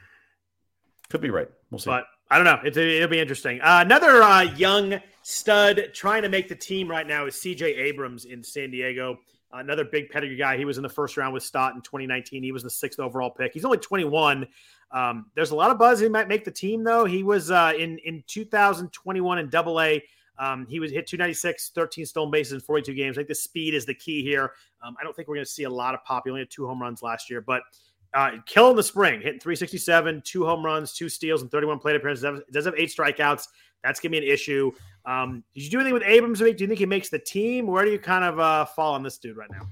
Could be right. We'll see. But I don't know. It's, it'll be interesting. Uh, another uh, young stud trying to make the team right now is CJ Abrams in San Diego. Another big pedigree guy. He was in the first round with Stott in 2019. He was the sixth overall pick. He's only 21. Um, there's a lot of buzz he might make the team though. He was uh, in in 2021 in Double A. Um, he was hit 296, 13 stolen bases in 42 games. I think the speed is the key here. Um, I don't think we're going to see a lot of pop. He only had two home runs last year, but uh, killing the spring, hitting 367, two home runs, two steals, and 31 plate appearances. It does have eight strikeouts. That's going to be an issue. Um, did you do anything with Abrams? Do you think he makes the team? Where do you kind of uh, fall on this dude right now?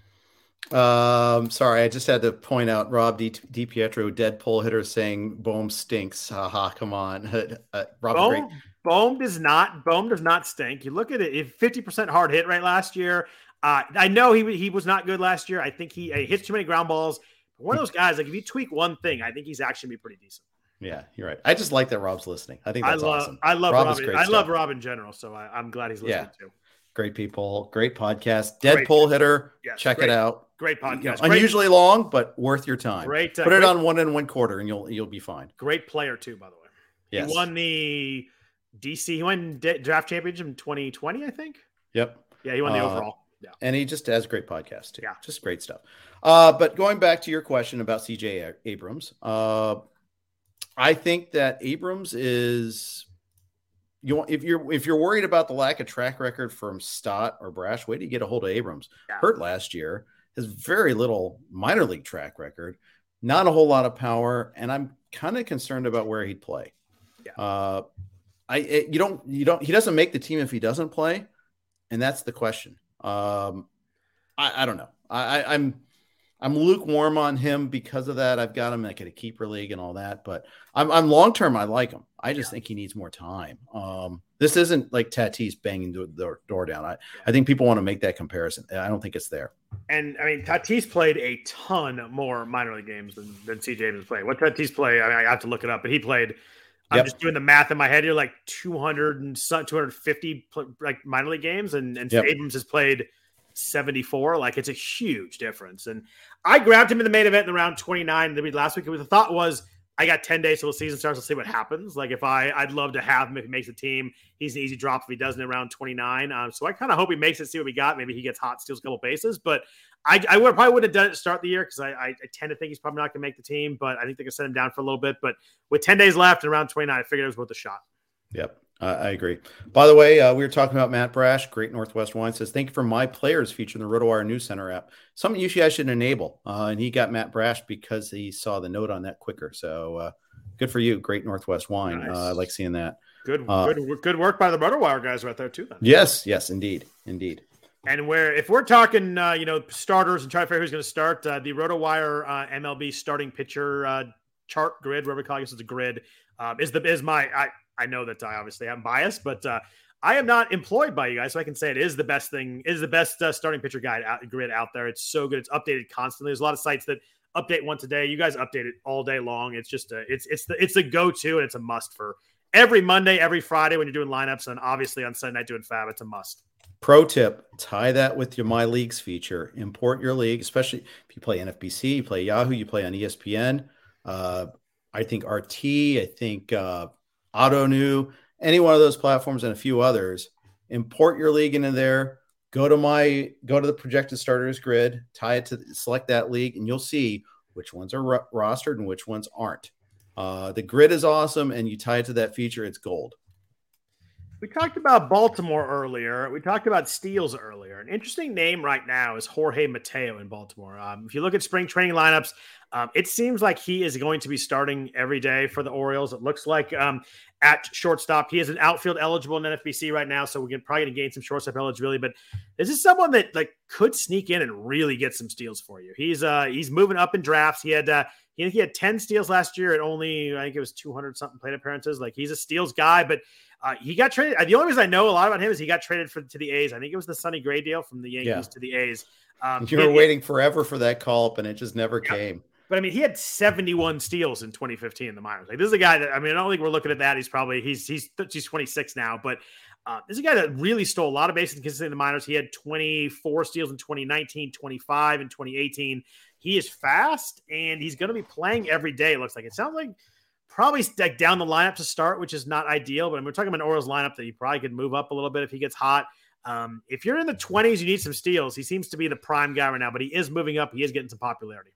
Um, sorry, I just had to point out Rob D. D. Pietro, Deadpool hitter, saying Bohm stinks. Haha, come on, uh, Rob. Bohm, Bohm does not. Bohm does not stink. You look at it. Fifty percent hard hit rate last year. Uh, I know he he was not good last year. I think he, he hits too many ground balls. One of those guys, like if you tweak one thing, I think he's actually be pretty decent. Yeah, you're right. I just like that Rob's listening. I think that's I love, awesome. I love Rob. I stuff. love Rob in general, so I, am glad he's listening yeah. too. Great people, great podcast. Deadpool hitter. Yes, Check great, it out. Great podcast. You know, great, unusually long, but worth your time. Great. Uh, Put it on one and one quarter, and you'll you'll be fine. Great player too, by the way. Yes. He won the DC. He won draft championship in 2020, I think. Yep. Yeah, he won the uh, overall. Yeah. And he just has great podcast too. Yeah. Just great stuff. Uh, but going back to your question about CJ Abrams, uh, I think that Abrams is you want if you're if you're worried about the lack of track record from Stott or Brash, wait to get a hold of Abrams. Yeah. Hurt last year, has very little minor league track record, not a whole lot of power, and I'm kind of concerned about where he'd play. Yeah. Uh, I it, you don't you don't he doesn't make the team if he doesn't play, and that's the question. Um, I, I don't know. I, I I'm I'm lukewarm on him because of that. I've got him like at a keeper league and all that, but I'm, I'm long term. I like him. I just yeah. think he needs more time. Um, this isn't like Tatis banging the, the door down. I, yeah. I think people want to make that comparison. I don't think it's there. And I mean, Tatis played a ton more minor league games than, than CJ has played. What Tatis play? I, mean, I have to look it up, but he played. I'm yep. just doing the math in my head. You're like 200 and 250 like minor league games, and and yep. Abrams has played 74. Like it's a huge difference. And I grabbed him in the main event in the round 29 the last week. The thought was I got 10 days till the season starts. Let's see what happens. Like if I, I'd love to have him if he makes the team. He's an easy drop if he doesn't in round 29. Um, so I kind of hope he makes it. See what we got. Maybe he gets hot, steals a couple bases. But I, I would probably would have done it to start the year because I, I, I, tend to think he's probably not going to make the team. But I think they can set him down for a little bit. But with 10 days left in round 29, I figured it was worth a shot. Yep. Uh, I agree. By the way, uh, we were talking about Matt Brash, Great Northwest Wine says, Thank you for my players featuring the RotoWire News Center app. Something you guys should enable. Uh, and he got Matt Brash because he saw the note on that quicker. So uh, good for you, Great Northwest Wine. Uh, nice. I like seeing that. Good, uh, good, good work by the RotoWire guys right there, too. Then. Yes, yes, indeed. Indeed. And where, if we're talking, you know, starters and try to figure who's going to start, the RotoWire MLB starting pitcher chart grid, whatever we call it, it's a grid, um, is the is my I, I know that I obviously am biased, but uh, I am not employed by you guys, so I can say it is the best thing, is the best uh, starting pitcher guide out, grid out there. It's so good. It's updated constantly. There's a lot of sites that update once a day. You guys update it all day long. It's just a, it's it's the it's a go to and it's a must for every Monday, every Friday when you're doing lineups, and obviously on Sunday night doing FAAB. It's a must. Pro tip: tie that with your My Leagues feature. Import your league, especially if you play NFBC, you play Yahoo, you play on ESPN. Uh, I think RT. I think uh, Ottoneu, any one of those platforms and a few others. Import your league into there. Go to my go to the projected starters grid, tie it to select that league, and you'll see which ones are ro- rostered and which ones aren't. Uh, the grid is awesome, and you tie it to that feature, it's gold. We talked about Baltimore earlier. We talked about Steals earlier. An interesting name right now is Jorge Mateo in Baltimore. Um, if you look at spring training lineups, um, it seems like he is going to be starting every day for the Orioles. It looks like um, at shortstop, he is an outfield eligible in NFBC right now, so we can probably gain some shortstop eligibility. But this is someone that like could sneak in and really get some steals for you. He's uh he's moving up in drafts. He had uh, he, he had ten steals last year at only I think it was two hundred something plate appearances. Like he's a steals guy, but uh, he got traded. The only reason I know a lot about him is he got traded for to the A's. I think it was the Sonny Gray deal from the Yankees yeah. to the A's. Um, you were it, waiting forever for that call up, and it just never came. But I mean, he had 71 steals in 2015 in the minors. Like this is a guy that I mean, I don't think we're looking at that. He's probably he's he's he's 26 now, but uh, this is a guy that really stole a lot of bases in the minors. He had 24 steals in 2019, 25 in 2018. He is fast and he's going to be playing every day. It looks like it sounds like probably like down the lineup to start, which is not ideal. But I mean, we're talking about an Orioles lineup that you probably could move up a little bit if he gets hot. Um, if you're in the 20s, you need some steals. He seems to be the prime guy right now, but he is moving up. He is getting some popularity.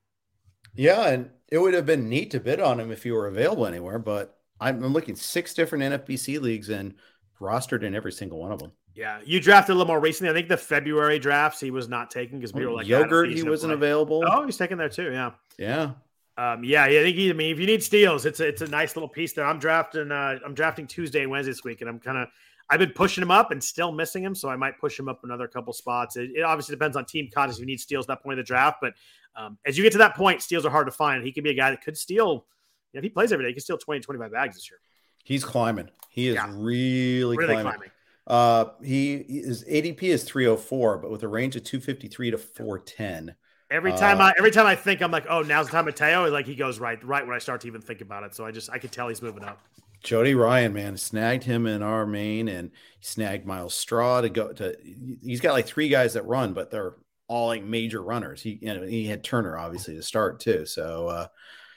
Yeah, and it would have been neat to bid on him if he were available anywhere, but I'm, I'm looking six different NFBC leagues and rostered in every single one of them. Yeah, you drafted a little more recently. I think the February drafts he was not taking because we were like yogurt. He wasn't available. Oh, he's taking there too. Yeah, yeah, um, yeah. I think he, I mean, if you need steals, it's a, it's a nice little piece there. I'm drafting. Uh, I'm drafting Tuesday and Wednesday this week, and I'm kind of I've been pushing him up and still missing him, so I might push him up another couple spots. It, it obviously depends on team context if you need steals at that point of the draft, but um, as you get to that point, steals are hard to find. He could be a guy that could steal. You know, if he plays every day, he can steal 20, 25 bags this year. He's climbing. He is yeah. really, really climbing. climbing. Uh, he his ADP is 304, but with a range of 253 to 410. Every time uh, I every time I think I'm like, oh, now's the time Mateo, like he goes right right when I start to even think about it. So I just I can tell he's moving up. Jody Ryan, man, snagged him in our main and snagged Myles Straw to go to. He's got like three guys that run, but they're all like major runners. He you know he had Turner obviously to start too. So uh,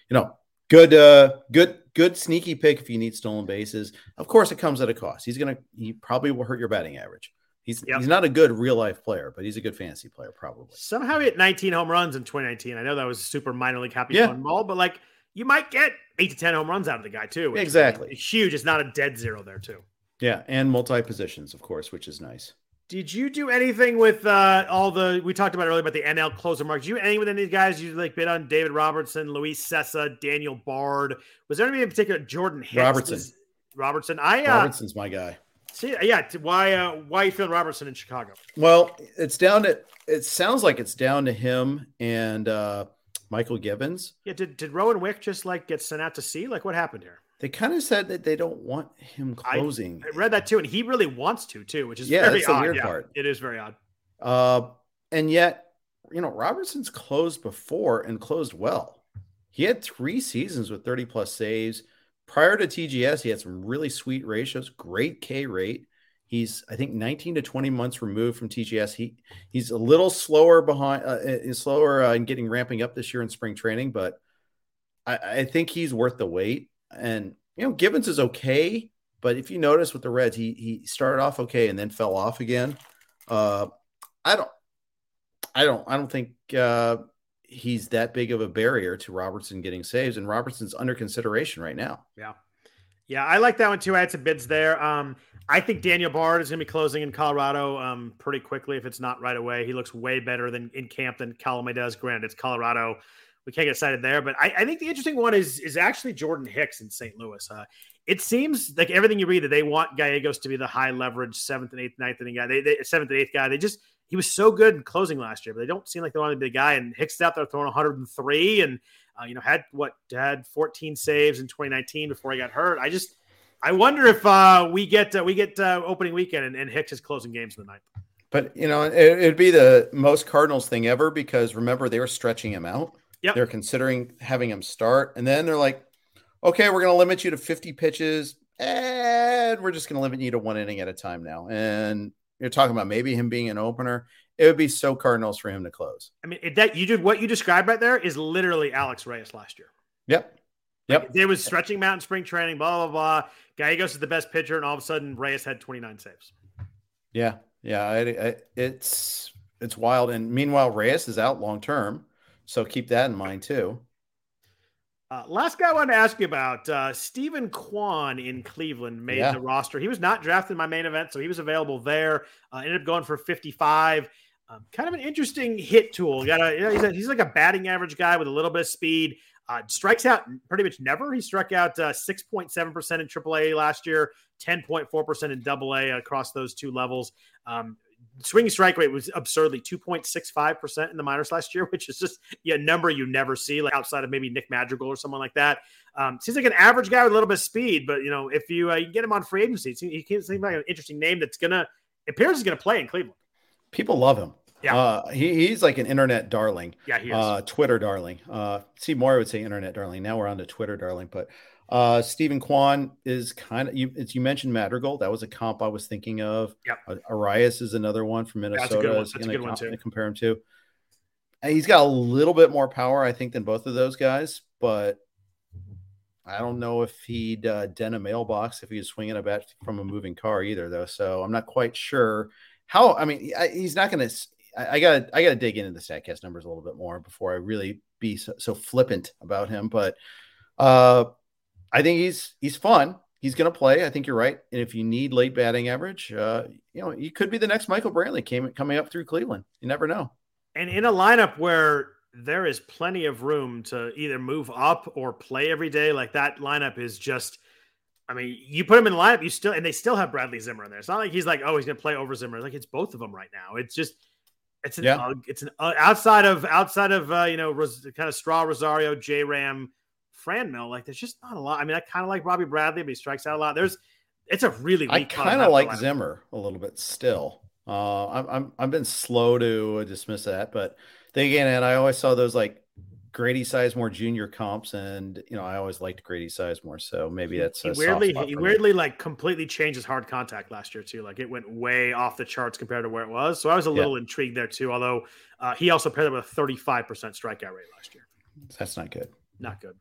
you know, good uh good good sneaky pick if you need stolen bases. Of course, it comes at a cost. He's gonna he probably will hurt your batting average. He's yep. he's not a good real life player, but he's a good fantasy player probably. Somehow he hit 19 home runs in 2019. I know that was super minor league happy yeah. fun ball, but like you might get eight to 10 home runs out of the guy, too. Exactly. It's huge. It's not a dead zero there, too. Yeah. And multi positions, of course, which is nice. Did you do anything with uh, all the we talked about earlier about the NL closer marks? Did you anything with any of these guys? You like bid on David Robertson, Luis Cessa, Daniel Bard. Was there anybody in particular? Jordan Hicks, Robertson. Was, Robertson. I uh, Robertson's my guy. See, yeah. Why? Uh, why are you feeling Robertson in Chicago? Well, it's down to. It sounds like it's down to him and uh, Mychal Givens. Yeah, did did Rowan Wick just like get sent out to sea? Like what happened here? They kind of said that they don't want him closing. I, I read that too, and he really wants to too, which is yeah, very that's odd. the weird yeah, part. It is very odd. Uh, and yet, you know, Robertson's closed before and closed well. He had three seasons with 30 plus saves. Prior to TJS, he had some really sweet ratios, great K rate. He's, I think, 19 to 20 months removed from TJS. He he's a little slower behind, uh, is slower uh, in getting ramping up this year in spring training, but I, I think he's worth the wait. And you know, Givens is okay, but if you notice with the Reds, he he started off okay and then fell off again. Uh, I don't, I don't, I don't think uh, he's that big of a barrier to Robertson getting saves, and Robertson's under consideration right now. Yeah. Yeah, I like that one too. I had some bids there. Um, I think Daniel Bard is going to be closing in Colorado um, pretty quickly if it's not right away. He looks way better than in camp than Colomé does. Granted, it's Colorado. We can't get excited there, but I, I, think the interesting one is is actually Jordan Hicks in St. Louis. Uh, it seems like everything you read that they want Gallegos to be the high leverage seventh and eighth, ninth inning guy. They, they seventh and eighth guy. They just he was so good in closing last year, but they don't seem like they want to be the guy. And Hicks out there throwing 103 and uh, you know had what had 14 saves in 2019 before he got hurt. I just I wonder if uh, we get uh, we get uh, opening weekend and, and, Hicks is closing games in the ninth. But you know, it, would be the most Cardinals thing ever because remember they were stretching him out. Yep. They're considering having him start, and then they're like, "Okay, we're going to limit you to 50 pitches, and we're just going to limit you to one inning at a time now." And you're talking about maybe him being an opener. It would be so Cardinals for him to close. I mean, that you did what you described right there is literally Alex Reyes last year. Yep. Yep. Like, there was stretching mountain spring training, blah, blah, blah. Gallegos is the best pitcher, and all of a sudden Reyes had 29 saves. Yeah. Yeah. I, I, it's it's wild. And meanwhile, Reyes is out long term. So keep that in mind too. Uh, last guy I wanted to ask you about uh, Steven Kwan in Cleveland made yeah. the roster. He was not drafted in my main event, so he was available there. Uh, ended up going for 55. Um, kind of an interesting hit tool. Got a, you know, he's, a, he's like a batting average guy with a little bit of speed. Uh, strikes out pretty much never. He struck out uh, 6.7% in AAA last year, 10.4% in AA across those two levels. Um, swinging strike rate was absurdly 2.65% in the minors last year, which is just yeah, a number you never see, like outside of maybe Nick Madrigal or someone like that. Um, seems like an average guy with a little bit of speed, but you know, if you, uh, you get him on free agency, he seems like an interesting name that's gonna appears is gonna play in Cleveland. People love him. Yeah. Uh, he, he's like an internet darling. Yeah, he is. Uh, Twitter darling. Uh, more, I would say internet darling. Now we're on to Twitter darling. But uh, Steven Kwan is kind of you. You mentioned, Madrigal. That was a comp I was thinking of. Yep. Uh, Arraez is another one from That's a good Minnesota. one. That's a good one, too. Compare him to. And he's got a little bit more power, I think, than both of those guys. But I don't know if he'd uh, dent a mailbox if he was swinging a bat from a moving car either, though. So I'm not quite sure how. I mean, he's not going to. I got I got to dig into the Statcast numbers a little bit more before I really be so, so flippant about him. But uh, I think he's he's fun. He's going to play. I think you're right. And if you need late batting average, uh, you know, he could be the next Michael Brantley came coming up through Cleveland. You never know. And in a lineup where there is plenty of room to either move up or play every day, like that lineup is just. I mean, you put him in the lineup, you still and they still have Bradley Zimmer in there. It's not like he's like, oh, he's going to play over Zimmer. Like it's both of them right now. It's just, it's an, Yeah. it's an uh, outside of outside of uh, you know Ros- kind of Straw Rosario, J Ram, Franmil. Like there's just not a lot. I mean, I kind of like Bobby Bradley, but he strikes out a lot. There's, it's a really. I kind of like. Zimmer a little bit still. Uh, I'm, I'm I've been slow to dismiss that, but then again, and I always saw those like Grady Sizemore Junior comps, and you know I always liked Grady Sizemore, so maybe that's He a soft weirdly, he for me. weirdly like completely changed his hard contact last year too. Like it went way off the charts compared to where it was. So I was a Yeah. little intrigued there too. Although uh, he also paired up with a 35% strikeout rate last year. That's not good. Not good.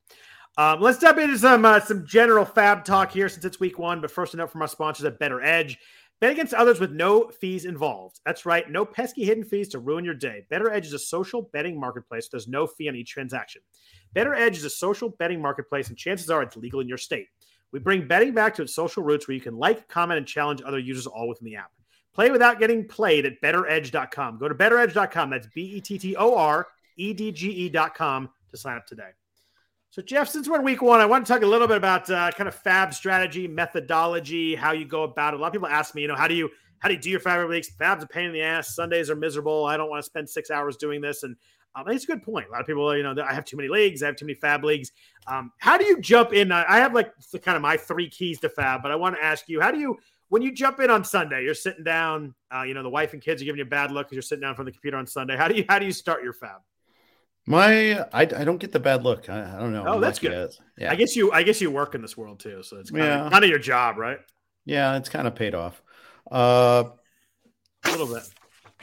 Um, let's jump into some uh, some general FAAB talk here since it's week one. But first, a note from our sponsors at BettorEdge. Bet against others with no fees involved. That's right, no pesky hidden fees to ruin your day. BettorEdge is a social betting marketplace. There's no fee on each transaction. BettorEdge is a social betting marketplace, and chances are it's legal in your state. We bring betting back to its social roots where you can like, comment, and challenge other users all within the app. Play without getting played at bettoredge.com. Go to bettoredge.com. That's B E T T O R E D G E.com to sign up today. So, Jeff, since we're in week one, I want to talk a little bit about uh, kind of FAAB strategy, methodology, how you go about it. A lot of people ask me, you know, how do you how do you do your FAAB weeks? FAAB's a pain in the ass. Sundays are miserable. I don't want to spend six hours doing this. And um, it's a good point. A lot of people, you know, I have too many leagues. I have too many FAAB leagues. Um, how do you jump in? I I have like the, kind of my three keys to FAAB, but I want to ask you, how do you when you jump in on Sunday? You're sitting down. Uh, you know, the wife and kids are giving you a bad look because you're sitting down from the computer on Sunday. How do you how do you start your FAAB? My I, I don't get the bad look. I, I don't know. Oh, I'm that's good. Yeah, I guess you I guess you work in this world too, so it's kind, Yeah. of, kind of your job, right? yeah, it's kind of paid off. Uh, A little bit.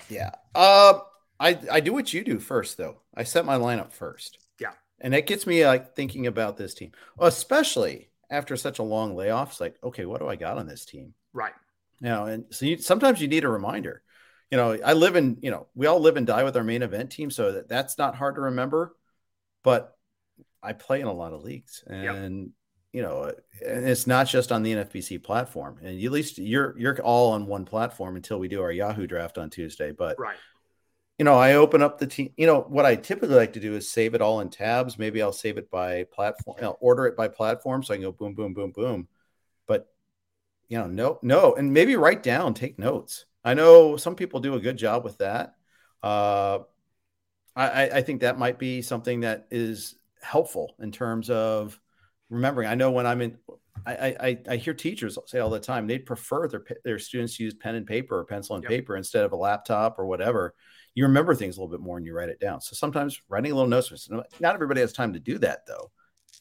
Yeah. Uh, I I do what you do first though. I set my lineup first. Yeah. And that gets me like thinking about this team, especially after such a long layoff. It's like, okay, what do I got on this team? Right. You know, and so you, sometimes you need a reminder. You know, I live in, you know, we all live and die with our main event team, so that, that's not hard to remember. But I play in a lot of leagues, and you know, and it's not just on the NFBC platform. And at least you're you're all on one platform until we do our Yahoo draft on Tuesday. But Right. you know, I open up the team. You know, what I typically like to do is save it all in tabs. Maybe I'll save it by platform, you know, order it by platform, so I can go boom, boom, boom, boom. But you know, no, no, and maybe write down, take notes. I know some people do a good job with that. Uh, I, I- think that might be something that is helpful in terms of remembering. I know when I'm in, I, I, I- hear teachers say all the time they'd prefer their their students use pen and paper or pencil and Yep. paper instead of a laptop or whatever. You remember things a little bit more and you write it down. So sometimes writing a little notes. Not everybody has time to do that though,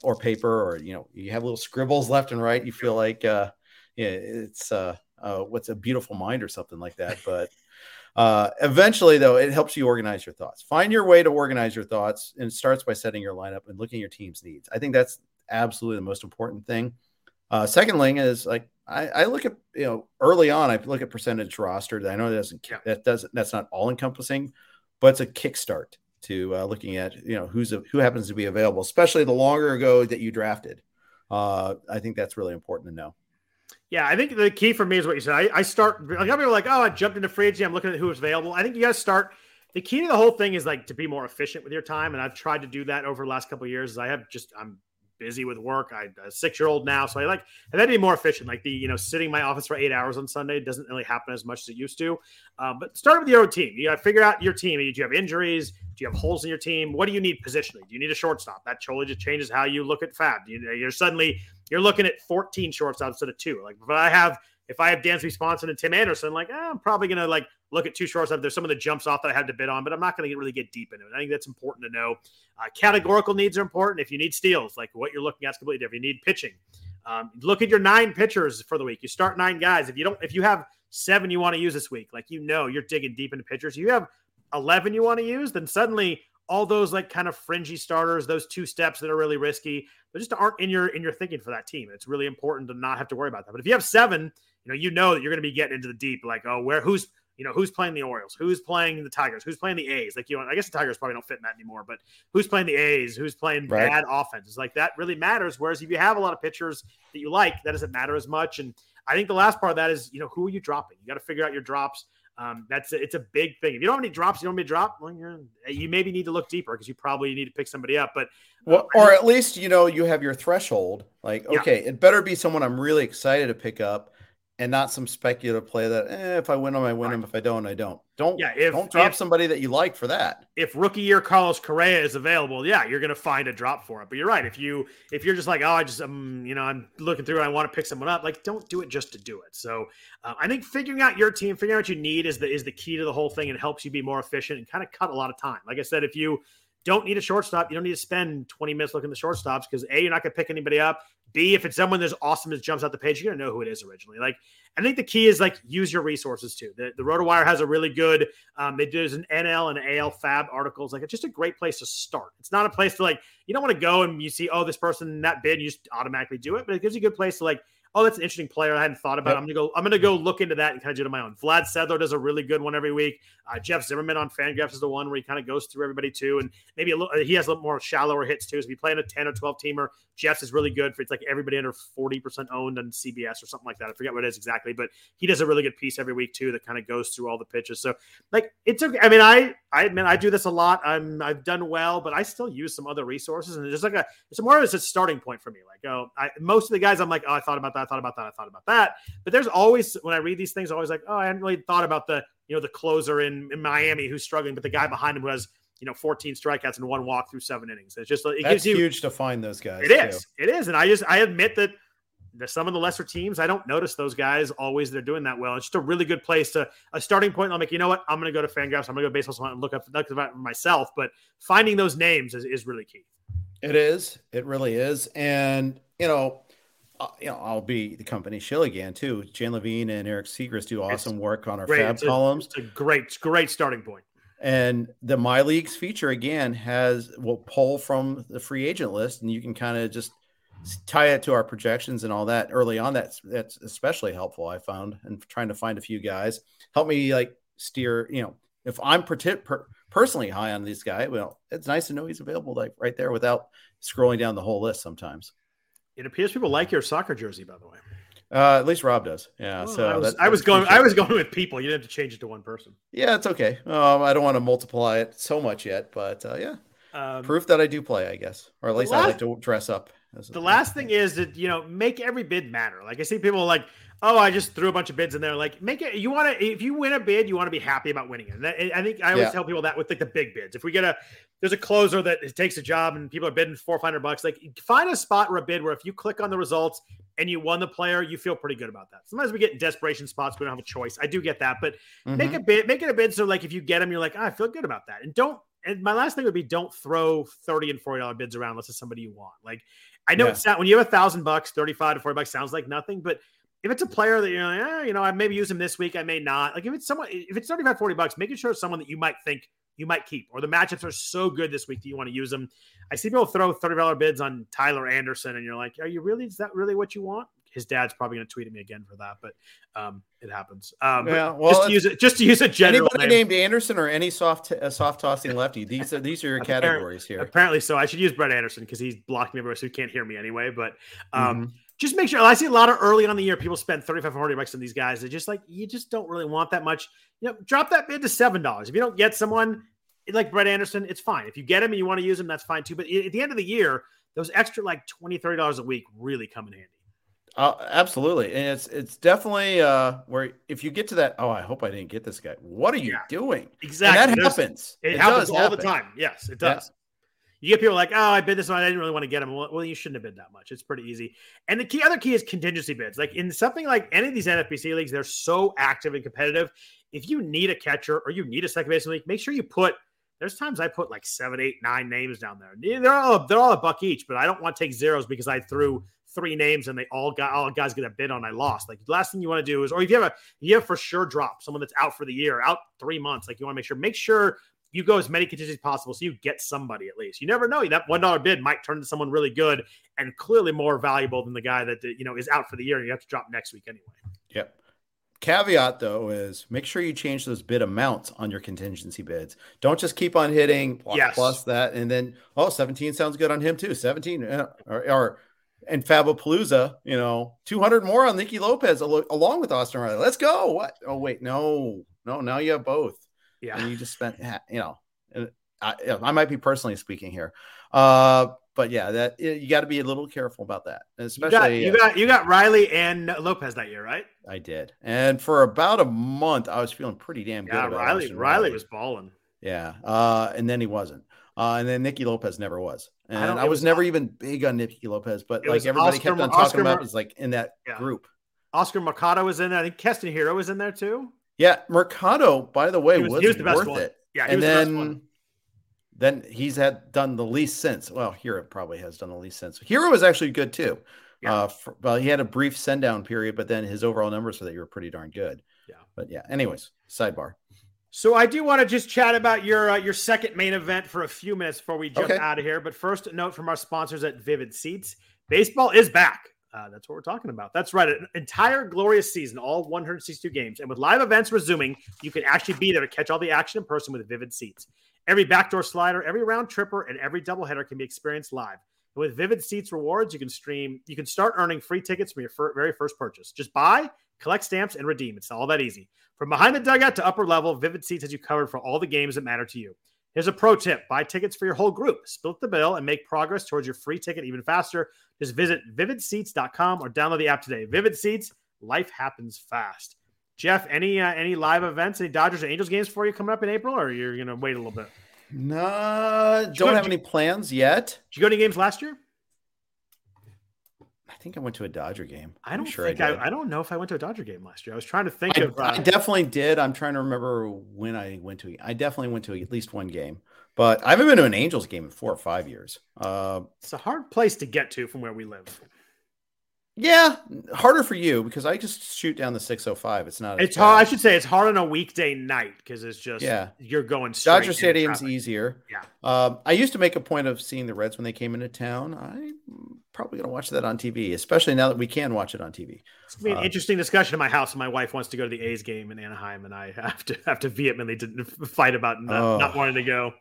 or paper, or you know, you have little scribbles left and right. You feel like, uh, yeah, it's uh, uh, what's a beautiful mind or something like that. But uh, eventually, though, it helps you organize your thoughts. Find your way to organize your thoughts, and it starts by setting your lineup and looking at your team's needs. I think that's absolutely the most important thing. Uh, second thing is like I, I look at you know early on. I look at percentage roster. I know that doesn't that doesn't that's not all encompassing, but it's a kickstart to uh, looking at you know who's a, who happens to be available, especially the longer ago that you drafted. Uh, I think that's really important to know. Yeah, I think the key for me is what you said. I, I start like people are like, oh, I jumped into free agency. I'm looking at who's available. I think you guys start. The key to the whole thing is like to be more efficient with your time, and I've tried to do that over the last couple years. I have just I'm busy with work. I a six year old now, so I like and that'd be more efficient. Like the you know sitting in my office for eight hours on Sunday doesn't really happen as much as it used to. Um, but start with your own team. You got to figure out your team. Do you have injuries? Do you have holes in your team? What do you need positionally? Do you need a shortstop? That totally just changes how you look at FAAB. You, you're suddenly you're looking at 14 shortstops instead of two. Like, but I have if I have Dansby Swanson and Tim Anderson, like eh, I'm probably gonna like look at two shortstops. There's some of the jumps off that I had to bid on, but I'm not gonna really get deep into it. I think that's important to know. Uh, categorical needs are important. If you need steals, like what you're looking at is completely different. If you need pitching. Um, look at your nine pitchers for the week. You start nine guys. If you don't, if you have seven you want to use this week, like you know you're digging deep into pitchers. You have 11 you want to use, then suddenly all those like kind of fringy starters, those two steps that are really risky, they just aren't in your in your thinking for that team. It's really important to not have to worry about that. But if you have seven, you know, you know that you're going to be getting into the deep, like oh, where who's you know who's playing the Orioles, who's playing the Tigers, who's playing the A's. Like you know, I guess the Tigers probably don't fit in that anymore, but who's playing the A's, who's playing right. bad offenses, like that really matters. Whereas if you have a lot of pitchers that you like, that doesn't matter as much. And I think the last part of that is you know who are you dropping? You got to figure out your drops. Um, that's a, it's a big thing. If you don't have any drops, you don't have any drop. Well, you're you maybe need to look deeper because you probably need to pick somebody up. But uh, well, or at least you know you have your threshold. Like, okay, yeah. it better be someone I'm really excited to pick up and not some speculative play that eh, if I win them, I win right. them. If I don't, I don't. Don't yeah, if, don't drop if, somebody that you like for that. If rookie year Carlos Correa is available, yeah, you're gonna find a drop for it. But you're right. If you if you're just like, oh, I just um, you know, I'm looking through and I want to pick someone up, like don't do it just to do it. So uh, I think figuring out your team, figuring out what you need is the is the key to the whole thing and helps you be more efficient and kind of cut a lot of time. Like I said, if you don't need a shortstop. You don't need to spend 20 minutes looking at the shortstops because A, you're not going to pick anybody up. B, if it's someone that's awesome that jumps out the page, you're going to know who it is originally. Like, I think the key is like use your resources too. The, the RotoWire has a really good, um, they do an NL and AL FAAB articles. Like, it's just a great place to start. It's not a place to like, you don't want to go and you see, oh, this person that bid, you just automatically do it, but it gives you a good place to like, oh, that's an interesting player I hadn't thought about. Yep. I'm gonna go. I'm gonna go look into that and kind of do it on my own. Vlad Sedler does a really good one every week. Uh, Jeff Zimmerman on Fangraphs is the one where he kind of goes through everybody too, and maybe a little. He has a little more shallower hits too. So if you play in a 10 or 12 teamer, Jeff's is really good for it's like everybody under 40 percent owned on CBS or something like that. I forget what it is exactly, but he does a really good piece every week too that kind of goes through all the pitches. So like it's okay. I mean, I I admit I do this a lot. I'm I've done well, but I still use some other resources, and it's just like a it's more of a starting point for me. Like oh, I, most of the guys I'm like oh I thought about that, I thought about that, I thought about that. But there's always when I read these things, always like, oh, I hadn't really thought about the you know the closer in, in Miami who's struggling, but the guy behind him who has you know 14 strikeouts and one walk through seven innings. It's just it That's gives you huge to find those guys. It is, too. it is, and I just I admit that. Some of the lesser teams, I don't notice those guys always. They're doing that well. It's just a really good place to a starting point. I'll make you know what I'm going to go to Fangraphs. I'm going to go to Baseball and look up, look up myself. But finding those names is, is really key. It is. It really is. And you know, uh, you know, I'll be the company shill again too. Jan Levine and Eric Siegrist do awesome it's work on our great. FAAB it's columns. A, it's a great, great starting point. And the My Leagues feature again has will pull from the free agent list, and you can kind of just tie it to our projections and all that early on. That's that's especially helpful. I found and trying to find a few guys help me like steer. You know, if I'm per- per- personally high on this guy, well, it's nice to know he's available like right there without scrolling down the whole list sometimes. It appears people like your soccer jersey, by the way. Uh, at least Rob does. Yeah. Well, so I was, I was going. I was going with people. You didn't have to change it to one person. Yeah, it's okay. Um, I don't want to multiply it so much yet, but uh, yeah, um, proof that I do play, I guess, or at least last, I like to dress up. the last thing is that you know make every bid matter. Like I see people like, oh, I just threw a bunch of bids in there. Like make it. You want to if you win a bid, you want to be happy about winning it. I think I always yeah. tell people that with like the big bids. If we get a there's a closer that takes a job and people are bidding four five hundred bucks. Like find a spot or a bid where if you click on the results and you won the player, you feel pretty good about that. Sometimes we get in desperation spots, we don't have a choice. I do get that, but mm-hmm. make a bid, make it a bid so like if you get them, you're like, oh, I feel good about that. And don't. And my last thing would be don't throw thirty and forty dollar bids around unless it's somebody you want. Like I know yeah. it's not when you have a thousand bucks, thirty five to forty bucks sounds like nothing, but if it's a player that you're like, eh, you know, I maybe use him this week, I may not. Like if it's someone, if it's 35, 40 bucks, making sure it's someone that you might think you might keep, or the matchups are so good this week that you want to use them. I see people throw $30 bids on Tyler Anderson, and you're like, are you really, is that really what you want? His dad's probably going to tweet at me again for that, but um, it happens. Um, yeah, well, just to use it, just to use a general anybody name. named Anderson or any soft uh, soft tossing lefty. These are these are your categories here. Apparently, so I should use Brett Anderson because he's blocked me so he can't hear me anyway. But um, mm-hmm just make sure. I see a lot of early on the year people spend 35 40 bucks on these guys. They're just like you just don't really want that much. You know, drop that bid to seven dollars. If you don't get someone like Brett Anderson, it's fine. If you get him and you want to use him, that's fine too. But at the end of the year, those extra like 20 30 dollars a week really come in handy. Uh, absolutely, and it's it's definitely uh, where if you get to that, oh, I hope I didn't get this guy. What are you yeah, doing? Exactly, and that happens. It, it happens all happen. the time. Yes, it does. You get people like, oh, I bid this one. I didn't really want to get them. Well, you shouldn't have bid that much. It's pretty easy. And the key, other key is contingency bids. Like in something like any of these NFBC leagues, they're so active and competitive. If you need a catcher or you need a second baseman league, make sure you put. There's times I put like seven, eight, nine names down there. They're all they're all a buck each, but I don't want to take zeros because I threw three names and they all got all guys get a bid on. I lost. Like the last thing you want to do is, or if you have a you have for sure drop someone that's out for the year, out three months. Like you want to make sure make sure you go as many contingencies as possible so you get somebody at least. You never know. That one dollar bid might turn to someone really good and clearly more valuable than the guy that you know is out for the year and you have to drop next week anyway. Yep. Caveat though is make sure you change those bid amounts on your contingency bids. Don't just keep on hitting plus, Yes. plus that and then oh 17 sounds good on him too. 17 uh, or, or and Fabopalooza, you know, 200 more on Nicky Lopez al- along with Austin Riley. Let's go. What? Oh wait, no. No, now you have both. Yeah. and you just spent you know I, I might be personally speaking here uh but yeah that you got to be a little careful about that You especially got, you uh, got you got Riley and Lopez that year, right? i did and for about a month i was feeling pretty damn good Yeah, about Riley, Riley was balling. yeah uh and then he wasn't uh and then Nicky Lopez never was and don't- I, was, was- never even big on Nicky Lopez but like everybody Oscar kept on talking Oscar about was like in that Yeah. group Oscar Mercado was in there. I think Keston Hiura was in there too. Yeah Mercado by the way He was, was- he was the best worth one. it Yeah, he and was the best then one. then he's had done the least since. Well, Hero probably has done the least since. Hero was actually good too. Yeah. Uh, for, well, he had a brief send down period, but then his overall numbers for that year were pretty darn good. Yeah. But yeah. Anyways, sidebar. So I do want to just chat about your uh, your second main event for a few minutes before we jump Okay. out of here. But first, a note from our sponsors at Vivid Seats: baseball is back. Uh, that's what we're talking about. That's right, an entire glorious season, all 162 games, and with live events resuming, you can actually be there to catch all the action in person with Vivid Seats. Every backdoor slider, every round tripper, and every doubleheader can be experienced live. And with Vivid Seats rewards, you can stream. You can start earning free tickets from your fir- very first purchase. Just buy, collect stamps, and redeem. It's all that easy. From behind the dugout to upper level, Vivid Seats has you covered for all the games that matter to you. Here's a pro tip buy tickets for your whole group, split the bill, and make progress towards your free ticket even faster. Just visit vividseats.com or download the app today. Vivid Seats, life happens fast. Jeff, any uh, any live events, any Dodgers or Angels games for you coming up in April, or you're going to wait a little bit? No, go- don't have any plans yet. Did you go to any games last year? I think I went to a Dodger game. I I'm don't sure think I I. I, don't know if I went to a Dodger game last year. I was trying to think I, of. I Uh, definitely did. I'm trying to remember when I went to. I definitely went to at least one game, but I haven't been to an Angels game in four or five years. Uh, it's a hard place to get to from where we live. yeah, harder for you because I just shoot down the 605. It's not. It's hard. I should say it's hard on a weekday night because it's just Yeah. you're going straight Dodger Stadium's traffic. easier. Yeah. Um, I used to make a point of seeing the Reds when they came into town. I'm probably going to watch that on TV, especially now that we can watch it on TV. It's gonna be an Uh, interesting discussion in my house. My wife wants to go to the A's game in Anaheim, and I have to have to vehemently to fight about not, Oh. not wanting to go.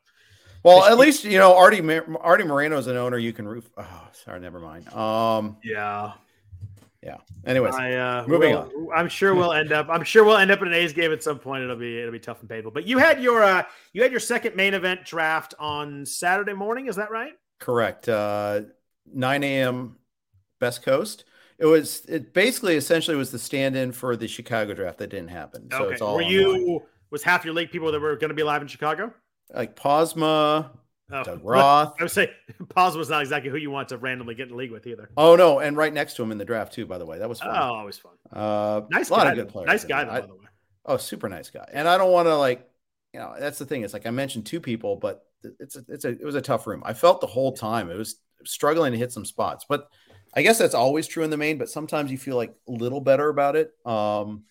Well, at least you know Artie Artie Moreno is an owner you can root. Oh, sorry, never mind. Um, Yeah, yeah. anyways, I uh, moving will- I'm sure we'll end up. I'm sure we'll end up in an A's game at some point. It'll be it'll be tough and painful. But you had your uh, you had your second main event draft on Saturday morning. Is that right? correct. Uh, 9 a.m. Best Coast. It was it basically essentially was the stand-in for the Chicago draft that didn't happen. So okay. it's all Were online. you was half your league people that were going to be live in Chicago? like Posma, Oh, Doug Roth. I would say Paz was not exactly who you want to randomly get in the league with either. Oh no, and right next to him in the draft too. By the way, that was fun. Oh, always fun. Uh, Nice a lot guy. of good players. Nice guy, though, I- by the way. Oh, super nice guy. And I don't want to like, you know, that's the thing. It's like I mentioned two people, but it's a, it's a it was a tough room. I felt the whole time it was struggling to hit some spots, but I guess that's always true in the main. But sometimes you feel like a little better about it. Um,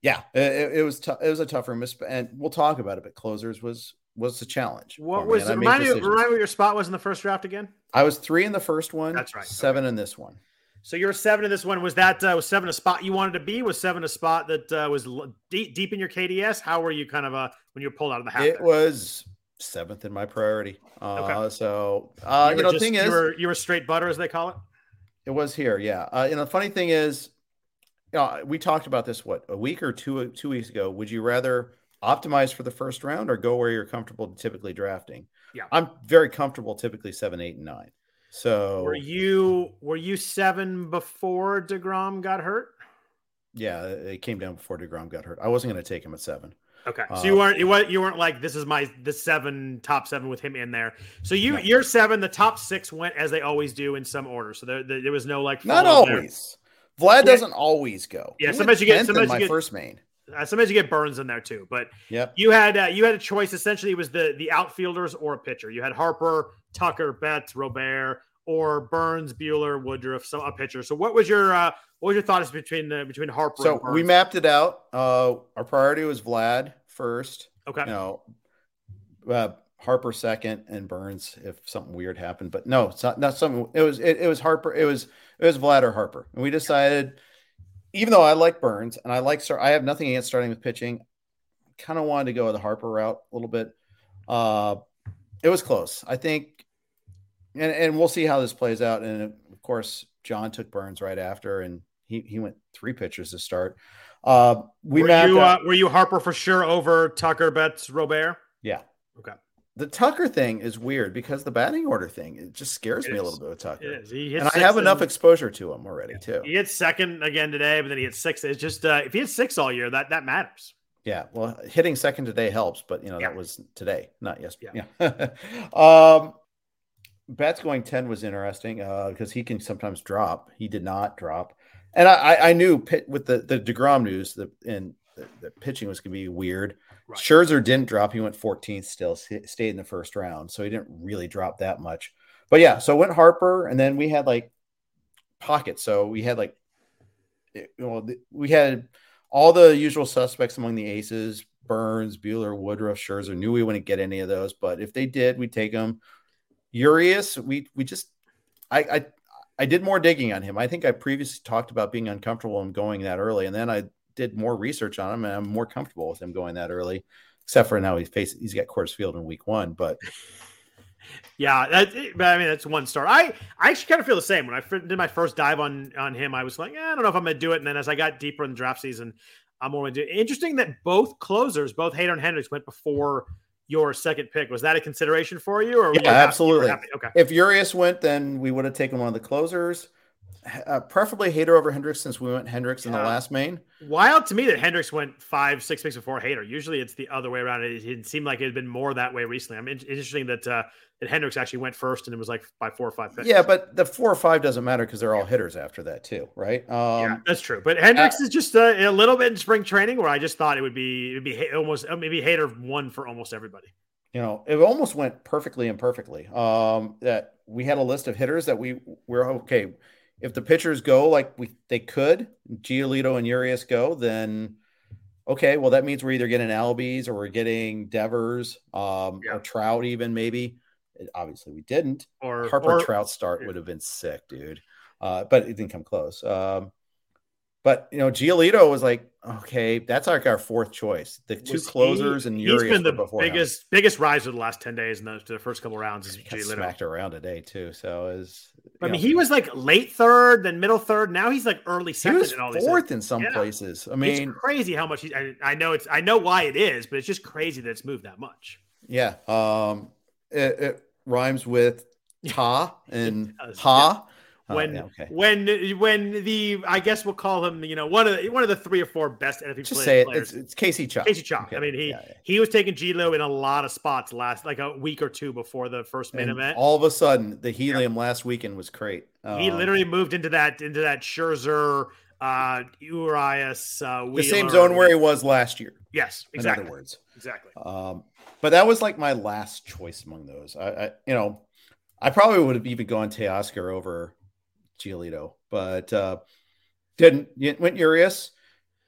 yeah, it, it- was tough. It was a tough room, and we'll talk about it. But closers was was a challenge. What me, was made remind me, remind me what your spot was in the first draft again? I was three in the first one. That's right. Seven in this one. So you're seven in this one. Was that uh, was seven a spot you wanted to be? Was seven a spot that uh, was deep deep in your KDS? How were you kind of uh, when you were pulled out of the hat? It there? was seventh in my priority. Uh, Okay. So uh, you, were know, just- thing you is, were, you were straight butter as they call it. It was here, yeah. Uh, and the funny thing is, you know, we talked about this what a week or two two weeks ago. Would you rather optimize for the first round or go where you're comfortable typically drafting? Yeah. I'm very comfortable typically seven, eight, and nine. So Were you were you seven before Degrom got hurt? yeah, it came down before Degrom got hurt. I wasn't going to take him at seven. Okay, so uh, you weren't you weren't you weren't like this is my the seven top seven with him in there. So you no. your seven, the top six went as they always do in some order. So there, there, there was no like not always. There. Vlad yeah. doesn't always go. Yeah, he sometimes you get sometimes my you get, first main. Uh, sometimes you get Burnes in there too, but yeah, you had uh, you had a choice. Essentially, it was the the outfielders or a pitcher. You had Harper, Tucker, Betts, Robert, or Burnes, Buehler, Woodruff, so a pitcher. So what was your uh, what was your thoughts between the between Harper? So we mapped it out. Uh, our priority was Vlad first. Okay. You know, uh, Harper second and Burnes if something weird happened. But no, it's not, not something. It was it, it was Harper. It was it was Vlad or Harper, and we decided. Even though I like Burnes and I like I have nothing against starting with pitching. Kind of wanted to go the Harper route a little bit. Uh, it was close. I think and and we'll see how this plays out. And of course, John took Burnes right after, and he he went three pitchers to start. Uh, we were you uh, were you Harper for sure over Tucker Betts Robert? Yeah. Okay. The Tucker thing is weird because the batting order thing it just scares it me is. a little bit with Tucker. and I have enough exposure to him already too. He hit second again today, but then he hit six. It's just uh, if he hits six all year, that that matters. Yeah, well, hitting second today helps, but you know yeah. that was today, not yesterday. Yeah. yeah. um, Betts going 10 was interesting because uh, he can sometimes drop. He did not drop. And I, I knew pit, with the, the DeGrom news that and the, the, pitching was going to be weird. Right. Scherzer didn't drop. He went 14th still, stayed in the first round. So he didn't really drop that much. But yeah, so went Harper. And then we had like pocket. So we had like, you know, we had all the usual suspects among the aces Burnes, Buehler, Woodruff, Scherzer. Knew we wouldn't get any of those. But if they did, we'd take them. Urias, we we just I, I I did more digging on him. I think I previously talked about being uncomfortable in going that early, and then I did more research on him, and I'm more comfortable with him going that early. Except for now, he's faced he's got Coors Field in week one, but yeah, that, I mean that's one star. I I actually kind of feel the same. When I did my first dive on on him, I was like, eh, I don't know if I'm going to do it. And then as I got deeper in the draft season, I'm more going to do. It. Interesting that both closers, both Hader and Hendriks, went before your second pick. Was that a consideration for you? Or yeah, absolutely. Okay. If Urias went, then we would have taken one of the closers. Uh, preferably Hader over Hendriks since we went Hendriks yeah. in the last main. Wild to me that Hendriks went five, six picks before Hader. Usually it's the other way around. It, it seemed like it had been more that way recently. I'm mean, interesting that uh, that Hendriks actually went first and it was like by four or five picks. Yeah, but the four or five doesn't matter because they're all hitters after that too, right? Um, yeah, that's true. But Hendriks uh, is just uh, a little bit in spring training where I just thought it would be it would be almost maybe Hader one for almost everybody you know, it almost went perfectly and perfectly. Um, that we had a list of hitters that we were okay. If the pitchers go like we they could, Giolito and Urias go, then okay, well that means we're either getting Albies or we're getting Devers, um, yeah. or Trout even maybe. It, obviously, we didn't. Or Harper or, Trout start would have been sick, dude. Uh, but it didn't come close. Um, but you know, Giolito was like, okay, that's like our fourth choice. The two was closers he, and Urias he's been the biggest him. biggest rise of the last ten days in the, the first couple rounds. Is Giolito smacked around today too? So is I mean, know, he was like late third, then middle third. Now he's like early second. He was in all fourth in some yeah. places. I mean, it's crazy how much he's. I, I, know it's. I know why it is, but it's just crazy that it's moved that much. Yeah. Um. It, it rhymes with ta and ha. Oh, when yeah, okay. when when the I guess we'll call him you know one of the, one of the three or four best NFL players. Just say it. It's, it's Casey Chalk. Casey Chalk. Okay. I mean he yeah, yeah. he was taking Gilo in a lot of spots last like a week or two before the first main and event. All of a sudden, the helium last weekend was great. Um, he literally moved into that into that Scherzer, uh, Urias, uh, the same zone where he was last year. Yes, exactly. In other words, exactly. Um, but that was like my last choice among those. I, I you know, I probably would have even gone Teoscar over Giolito, but uh, didn't went Urias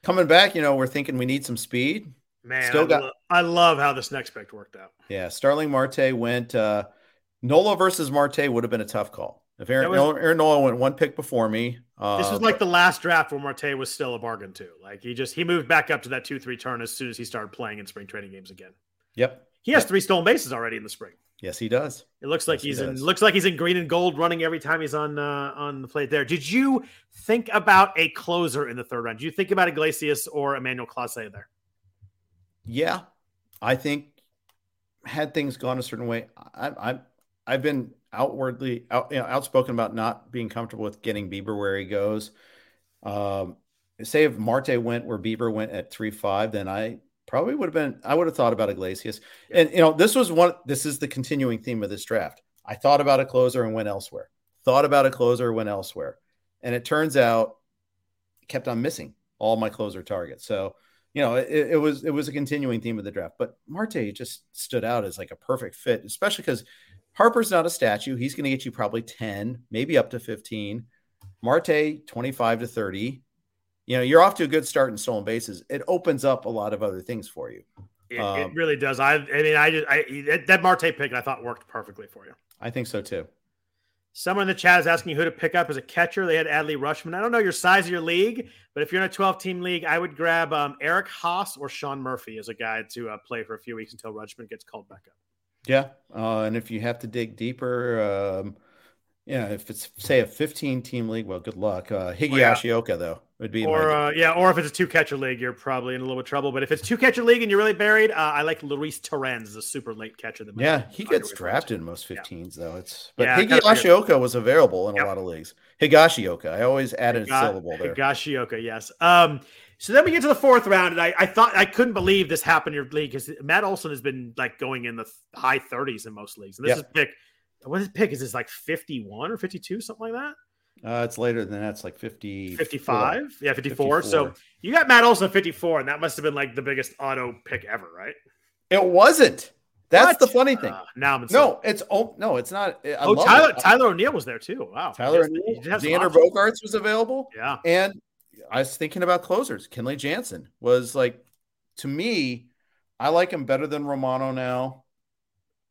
coming back. You know, we're thinking we need some speed. Man, still I got. Lo- I love how this next pick worked out. Yeah, Starling Marte went. Uh, Nola versus Marte would have been a tough call. If Aaron, was, Aaron Nola went one pick before me, uh, this was like the last draft where Marte was still a bargain too. Like he just he moved back up to that two three turn as soon as he started playing in spring training games again. Yep, he has three stolen bases already in the spring. Yes, he does. It looks like yes, he's he in looks like he's in green and gold running every time he's on uh, on the plate there. Did you think about a closer in the third round? Do you think about Iglesias or Emmanuel Clase there? Yeah, I think had things gone a certain way, I, I I've been outwardly out, you know, outspoken about not being comfortable with getting Bieber where he goes. Um, say if Marte went where Bieber went at three five, then I Probably would have been. I would have thought about Iglesias, and you know, this was one. This is the continuing theme of this draft. I thought about a closer and went elsewhere. Thought about a closer, went elsewhere, and it turns out, kept on missing all my closer targets. So, you know, it, it was it was a continuing theme of the draft. But Marte just stood out as like a perfect fit, especially because Harper's not a statue. He's going to get you probably ten, maybe up to fifteen. Marte, twenty five to thirty you know, you're off to a good start in stolen bases. It opens up a lot of other things for you. It, um, it really does. I, I mean, I just I, that Marte pick I thought worked perfectly for you. I think so too. Someone in the chat is asking who to pick up as a catcher. They had Adley Rutschman I don't know your size of your league, but if you're in a 12 team league, I would grab um, Eric Haase or Sean Murphy as a guy to uh, play for a few weeks until Rutschman gets called back up. Yeah. Uh, and if you have to dig deeper, um, yeah, if it's say a 15 team league, well, good luck. Uh, Higgy oh, yeah. though would be, or uh, yeah, or if it's a two catcher league, you're probably in a little bit of trouble. But if it's two catcher league and you're really buried, uh, I like Luis Torrens as a super late catcher. That yeah, he gets drafted in most 15s yeah. though. It's but yeah, Higashioka was available in yep. a lot of leagues. Higashioka, I always added Higa- a syllable there. Higashioka, yes. Um, so then we get to the fourth round, and I, I thought I couldn't believe this happened in your league because Matt Olson has been like going in the high 30s in most leagues, and this yep. is pick what is the pick? Is this like 51 or 52, something like that? Uh, it's later than that. It's like 50. 55? Yeah, 54. 54. So you got Matt Olson 54, and that must have been like the biggest auto pick ever, right? It wasn't. That's what? the funny thing. Uh, now I'm no, it's oh no, it's not. I oh, Tyler it. Tyler O'Neill was there too. Wow, Tyler O'Neill, Xander Bogaerts was available. Yeah, and I was thinking about closers. Kenley Jansen was like, to me, I like him better than Romano now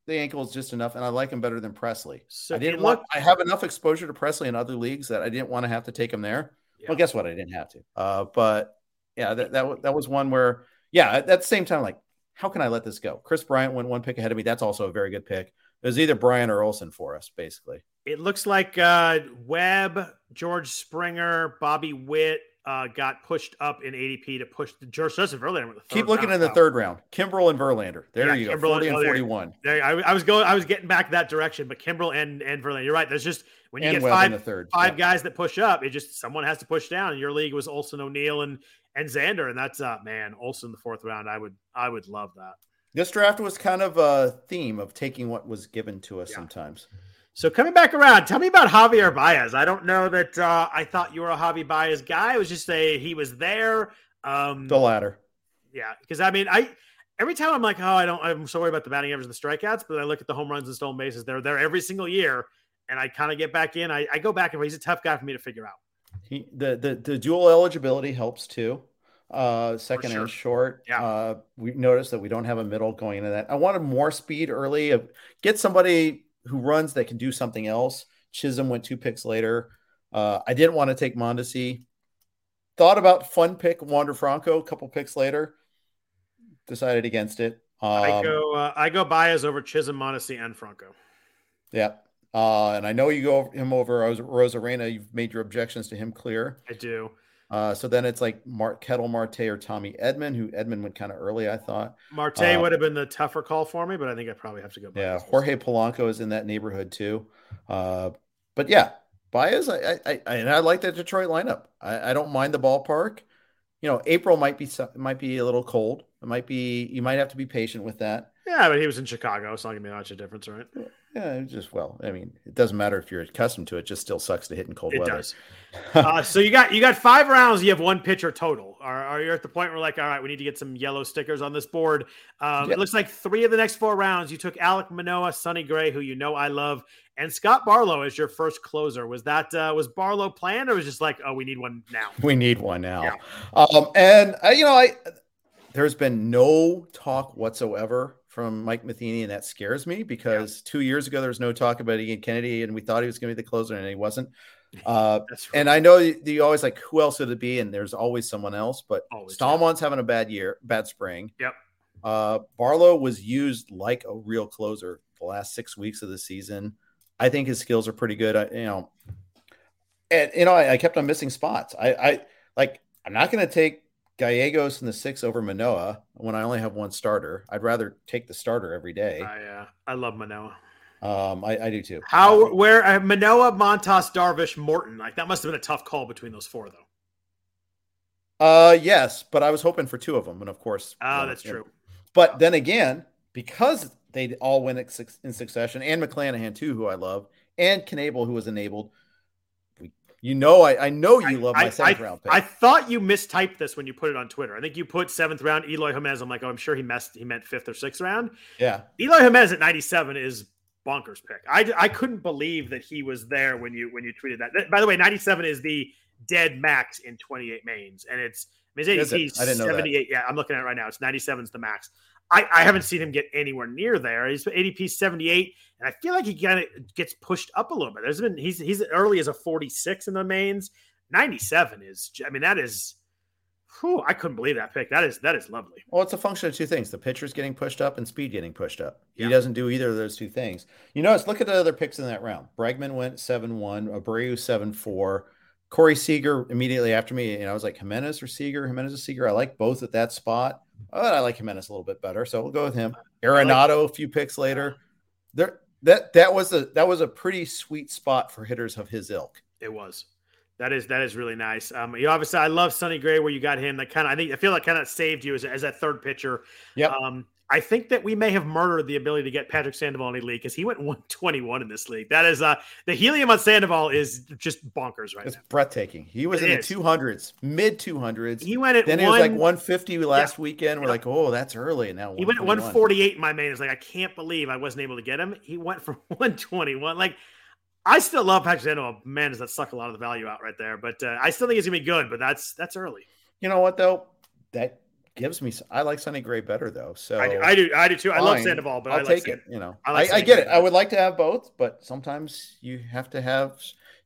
the ankle is just enough, and I like him better than Pressly. So I didn't want. I have enough exposure to Pressly in other leagues that I didn't want to have to take him there. Yeah. Well, guess what? I didn't have to. Uh, but yeah, that, that that was one where yeah. At, at the same time, like, how can I let this go? Kris Bryant went one pick ahead of me. That's also a very good pick. It was either Bryant or Olson for us, basically. It looks like uh, Webb, George Springer, Bobby Witt, uh, got pushed up in ADP to push the George Joseph Verlander. Keep looking in the third round. Kimbrel and Verlander. There yeah, you go. 40 and 41. There, there I, I, was going, I was getting back that direction, but Kimbrel and, and Verlander. You're right. There's just when you and get five, third. five yeah. guys that push up, it just someone has to push down. And your league was Olson O'Neill and and Xander. And that's uh man, Olson the fourth round. I would I would love that. This draft was kind of a theme of taking what was given to us yeah. sometimes. So coming back around, tell me about Javier Baez. I don't know that uh, I thought you were a Javi Baez guy. It was just a he was there. Um, the latter. Yeah, because I mean, I every time I'm like, oh, I don't, I'm so worried about the batting average and the strikeouts, but I look at the home runs and stolen bases. They're there every single year, and I kind of get back in. I, I go back and he's a tough guy for me to figure out. He the the, the dual eligibility helps too. Uh, second sure. and short. Yeah. Uh, we noticed that we don't have a middle going into that. I wanted more speed early. Get somebody who runs that can do something else. Chisholm went two picks later. Uh, I didn't want to take Mondesi. Thought about fun pick Wander Franco a couple picks later. Decided against it. Um, I go uh, I go Baez over Chisholm, Mondesi, and Franco. Yeah. Uh, and I know you go him over Arozarena. You've made your objections to him clear. I do. Uh, so then it's like Mark Ketel Marte or Tommy Edman, who Edman went kind of early, I thought. Marte uh, would have been the tougher call for me, but I think I probably have to go. Yeah, Jorge Polanco is in that neighborhood too. Uh, but yeah, Baez, I, I, I, and I like that Detroit lineup. I, I don't mind the ballpark. You know, April might be might be a little cold. It might be you might have to be patient with that. Yeah, but he was in Chicago. It's not gonna be much of a difference, right? Yeah, just well, I mean, it doesn't matter if you're accustomed to it. Just still sucks to hit in cold it weather. Does. uh, so you got you got five rounds. You have one pitcher total. Are, are you at the point where like, all right, we need to get some yellow stickers on this board? Um, It looks like three of the next four rounds you took Alek Manoah, Sonny Gray, who you know I love, and Scott Barlow as your first closer. Was that uh, was Barlow planned or was just like, oh, we need one now? We need one now. Yeah. Um, and uh, you know, I there's been no talk whatsoever from Mike Matheny, and that scares me because yeah. two years ago there was no talk about Ian Kennedy, and we thought he was going to be the closer, and he wasn't. Uh, right. And I know you, you, always like who else would it be, and there's always someone else, but always, yeah. having a bad year, bad spring. Yep. Uh, Barlow was used like a real closer the last six weeks of the season. I think his skills are pretty good. I, you know, and you know, I, I kept on missing spots. I, I like. I'm not going to take Gallegos in the six over Manoah when I only have one starter. I'd rather take the starter every day. I uh, I love Manoah. Um, I, I do too. How um, where uh, Manoah, Montas, Darvish, Morton? Like that must have been a tough call between those four, though. Uh, yes, but I was hoping for two of them, and of course. Oh, that's true. But then again, because they all went in succession, and McClanahan too, who I love, and Knebel, who was enabled. You know, I, I know you love my seventh I, round pick. I thought you mistyped this when you put it on Twitter. I think you put seventh round Eloy Jimenez. I'm like, oh, I'm sure he messed. He meant fifth or sixth round. Yeah, Eloy Jimenez at 97 is bonkers pick. I, I couldn't believe that he was there when you when you tweeted that. By the way, 97 is the dead max in 28 mains, and it's his ADP I didn't know 78. Yeah, I'm looking at it right now. It's 97 is the max. I, I haven't seen him get anywhere near there. He's ADP 78, and I feel like he kind of gets pushed up a little bit. There's been he's he's early as a 46 in the mains. 97 is I mean that is whew, I couldn't believe that pick. That is that is lovely. Well, it's a function of two things: the pitcher's getting pushed up and speed getting pushed up. He doesn't do either of those two things. You notice, look at the other picks in that round. Bregman went seven one, Abreu seven four. Corey Seager immediately after me, and I was like Jimenez or Seager, Jimenez or Seager. I like both at that spot. But I like Jimenez a little bit better, so we'll go with him. Arenado, a few picks later. There, that that was a that was a pretty sweet spot for hitters of his ilk. It was. That is that is really nice. Um, you obviously I love Sonny Gray where you got him. That kind of I think I feel like kind of saved you as, as that third pitcher. Yeah. Um, I think that we may have murdered the ability to get Patrick Sandoval in a league because he went 121 in this league. That is uh the helium on Sandoval is just bonkers right it's now. breathtaking. He was It in is. the 200s, mid 200s. He went at then one, he was like 150 last weekend. We're Yeah. like, oh, that's early. And now He went at 148 in my main. It's like I can't believe I wasn't able to get him. He went for 121. Like I still love Patrick Sandoval. Man, does that suck a lot of the value out right there. But uh, I still think he's gonna be good. But that's that's early. You know what though? That gives me. I like Sonny Gray better though. So I, do, I do. I do too. I love. Sandoval, but I'll I like take it. You know, I I, like I, Sonny get it. I would like to have both, but sometimes you have to have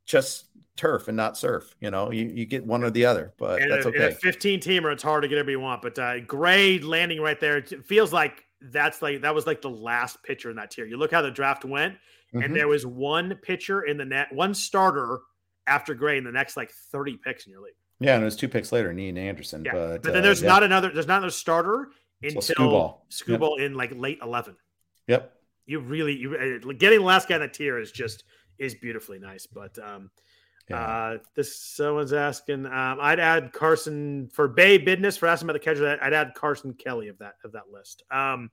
just turf and not surf. You know, you, you get one or the other, but And that's a, in a okay. 15 teamer, it's hard to get everybody you want. But uh, Gray landing right there it feels like that's like that was like the last pitcher in that tier. You look how the draft went, Mhm. and there was one pitcher in the net, one starter after Gray in the next like 30 picks in your league. Yeah, and it was two picks later, Ian Anderson. Yeah, But, but, then uh, there's yeah. not another. There's not another starter So until Skubal. Skubal in like late 11. Yep. You really you uh, getting the last guy in the tier is just is beautifully nice. But um, Yeah. Uh, this someone's asking. Um, I'd add Carson for Bay business for asking about the catcher. I'd add Carson Kelly of that of that list. Um,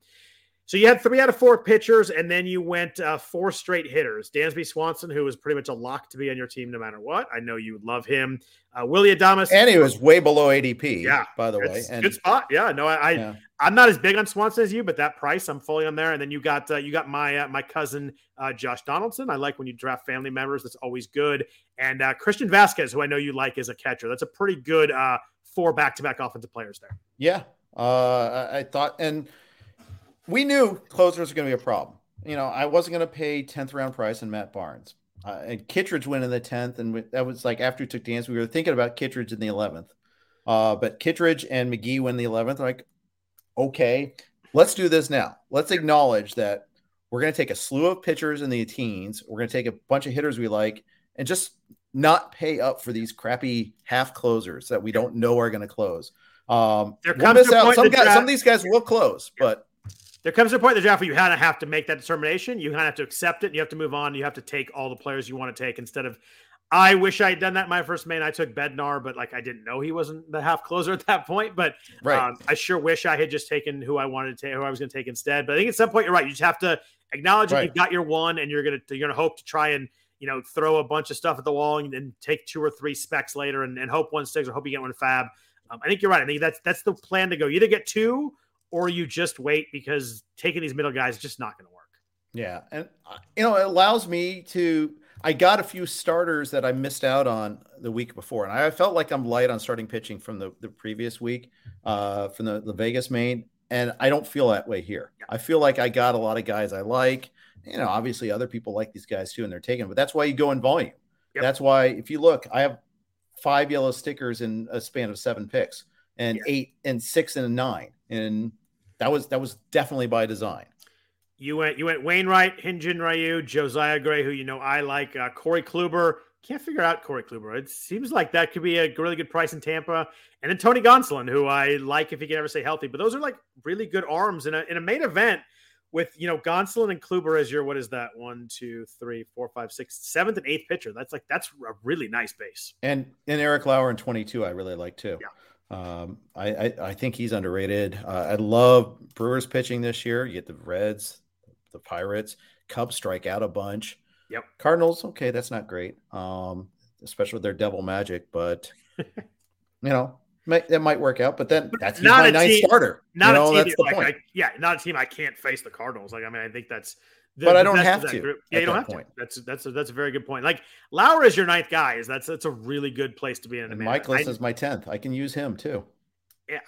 so you had three out of four pitchers, and then you went uh, four straight hitters. Dansby Swanson, who was pretty much a lock to be on your team no matter what. I know you love him. Uh, Willy Adames, and he was way below ADP. Yeah, by the way. And good spot. Yeah, no, I, I yeah. I'm not as big on Swanson as you, but that price, I'm fully on there. And then you got uh, you got my uh, my cousin uh, Josh Donaldson. I like when you draft family members. That's always good. And uh, Christian Vázquez, who I know you like as a catcher. That's a pretty good uh, four back to back offensive players there. Yeah, uh, I, I thought, and we knew closers were going to be a problem. You know, I wasn't going to pay tenth round price on Matt Barnes. Uh, and Kittredge went in the tenth, and we, that was like after we took dance, we were thinking about Kittredge in the eleventh. Uh, but Kittredge and McGee win the eleventh. Like, okay, let's do this now. Let's acknowledge that we're going to take a slew of pitchers in the teens. We're going to take a bunch of hitters we like, and just not pay up for these crappy half closers that we don't know are going to close. Um, There we'll miss out. Some guys, some of these guys will close, but There comes a point in the draft where you kind of have to make that determination. You kind of have to accept it. And you have to move on. You have to take all the players you want to take instead of. I wish I had done that in my first main. I took Bednar, but like I didn't know he wasn't the half closer at that point. But right. Um, I sure wish I had just taken who I wanted to take, who I was going to take instead. But I think at some point you're right. You just have to acknowledge that Right. you've got your one, and you're gonna you're gonna hope to try and you know throw a bunch of stuff at the wall and then take two or three specs later, and, and hope one sticks or hope you get one FAAB. Um, I think you're right. I think that's that's the plan to go. You either get two or you just wait because taking these middle guys is just not going to work. Yeah, and uh, you know it allows me to. I got a few starters that I missed out on the week before, and I felt like I'm light on starting pitching from the, the previous week, uh, from the, the Vegas main, and I don't feel that way here. I feel like I got a lot of guys I like. You know, obviously other people like these guys too, and they're taking. But that's why you go in volume. Yep. That's why if you look, I have five yellow stickers in a span of seven picks, and Yeah. eight and six and a nine, and that was that was definitely by design. You went you went Wainwright, Hyun-Jin Ryu, Josiah Gray, who you know I like, uh, Corey Kluber. Can't figure out Corey Kluber. It seems like that could be a really good price in Tampa. And then Tony Gonsolin, who I like if he can ever stay healthy. But those are like really good arms in a in a main event with you know Gonsolin and Kluber as your what is that? One, two, three, four, five, six, seventh and eighth pitcher. That's like that's a really nice base. And and Eric Lauer in 22, I really like too. Yeah. Um, I, I, I think he's underrated. Uh, I love Brewers pitching this year. You get the Reds, the Pirates, Cubs strike out a bunch. Yep. Cardinals, okay, that's not great. Um, especially with their devil magic, but you know, might, that might work out. But then that's Not a ninth team- starter. Not you know, a team. that's the like, point. I, yeah, not a team. I can't face the Cardinals. Like I mean, I think that's. The- But I don't have to. Yeah, you don't have point. to. That's that's a, that's a very good point. Like Lauer is your ninth guy. Is that's that's a really good place to be in. and. Michaelis I- is my tenth. I can use him too.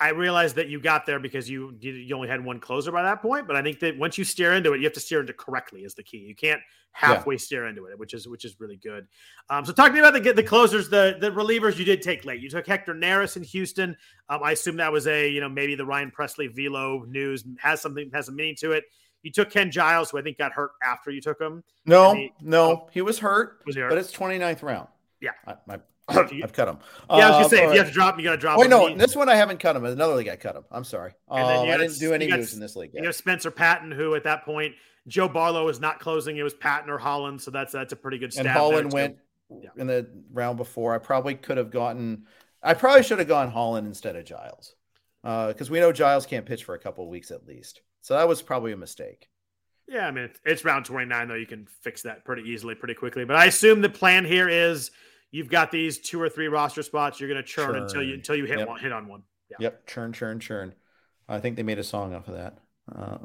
I realized that you got there because you you only had one closer by that point, but I think that once you steer into it, you have to steer into correctly is the key. You can't halfway steer into it, which is which is really good. Um, so talk to me about the the closers, the the relievers you did take late. You took Hector Neris in Houston. Um, I assume that was a you know maybe the Ryan Pressly velo news has something has a meaning to it. You took Ken Giles, who I think got hurt after you took him. No, mean- no, he was hurt, Was he hurt? but it's 29th round. Yeah. I, I, I've cut him. Yeah, I was Uh, gonna say if you have to drop, him, you got to drop. Wait, him. no, this one I haven't cut him. Another league I cut him. I'm sorry. And then Um, you I didn't do you any got- in this league You yet. have Spencer Patton, who at that point Joe Barlow is not closing. It was Patton or Holland, so that's that's a pretty good. And Holland went Yeah. in the round before. I probably could have gotten. I probably should have gone Holland instead of Giles, because we know Giles can't pitch for a couple of weeks at least. So that was probably a mistake. Yeah, I mean it's, round twenty nine though. You can fix that pretty easily, pretty quickly. But I assume the plan here is you've got these two or three roster spots. You're going to churn, until you until you hit Yep. one, hit on one. Yeah, Yep, churn, churn, churn. I think they made a song off of that. Uh,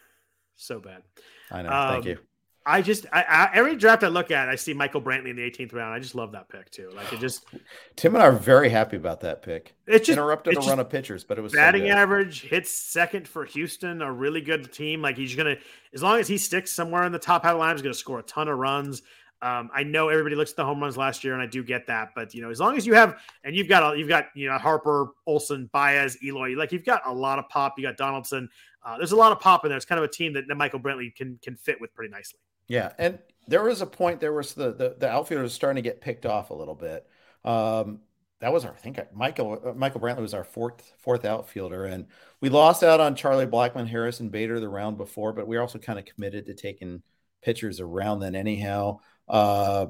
so bad. I know. Um, Thank you. I just I, I, every draft I look at, I see Michael Brantley in the 18th round. I just love that pick too. Like it just Tim and I are very happy about that pick. it's just Interrupted it's a run of pitchers, but it was so batting good. average hits second for Houston, a really good team. Like he's gonna, as long as he sticks somewhere in the top half of the line, he's gonna score a ton of runs. Um, I know everybody looks at the home runs last year, and I do get that, but you know, as long as you have, and you've got, a, you've got, you know, Harper, Olson, Baez, Eloy, like you've got a lot of pop. You got Donaldson. Uh, there's a lot of pop in there. It's kind of a team that, that Michael Brantley can can fit with pretty nicely. Yeah, and there was a point there was the the, the outfielder was starting to get picked off a little bit. Um, that was our I think Michael uh, Michael Brantley was our fourth fourth outfielder, and we lost out on Charlie Blackmon, Harrison Bader the round before, but we also kind of committed to taking pitchers around then anyhow. Uh,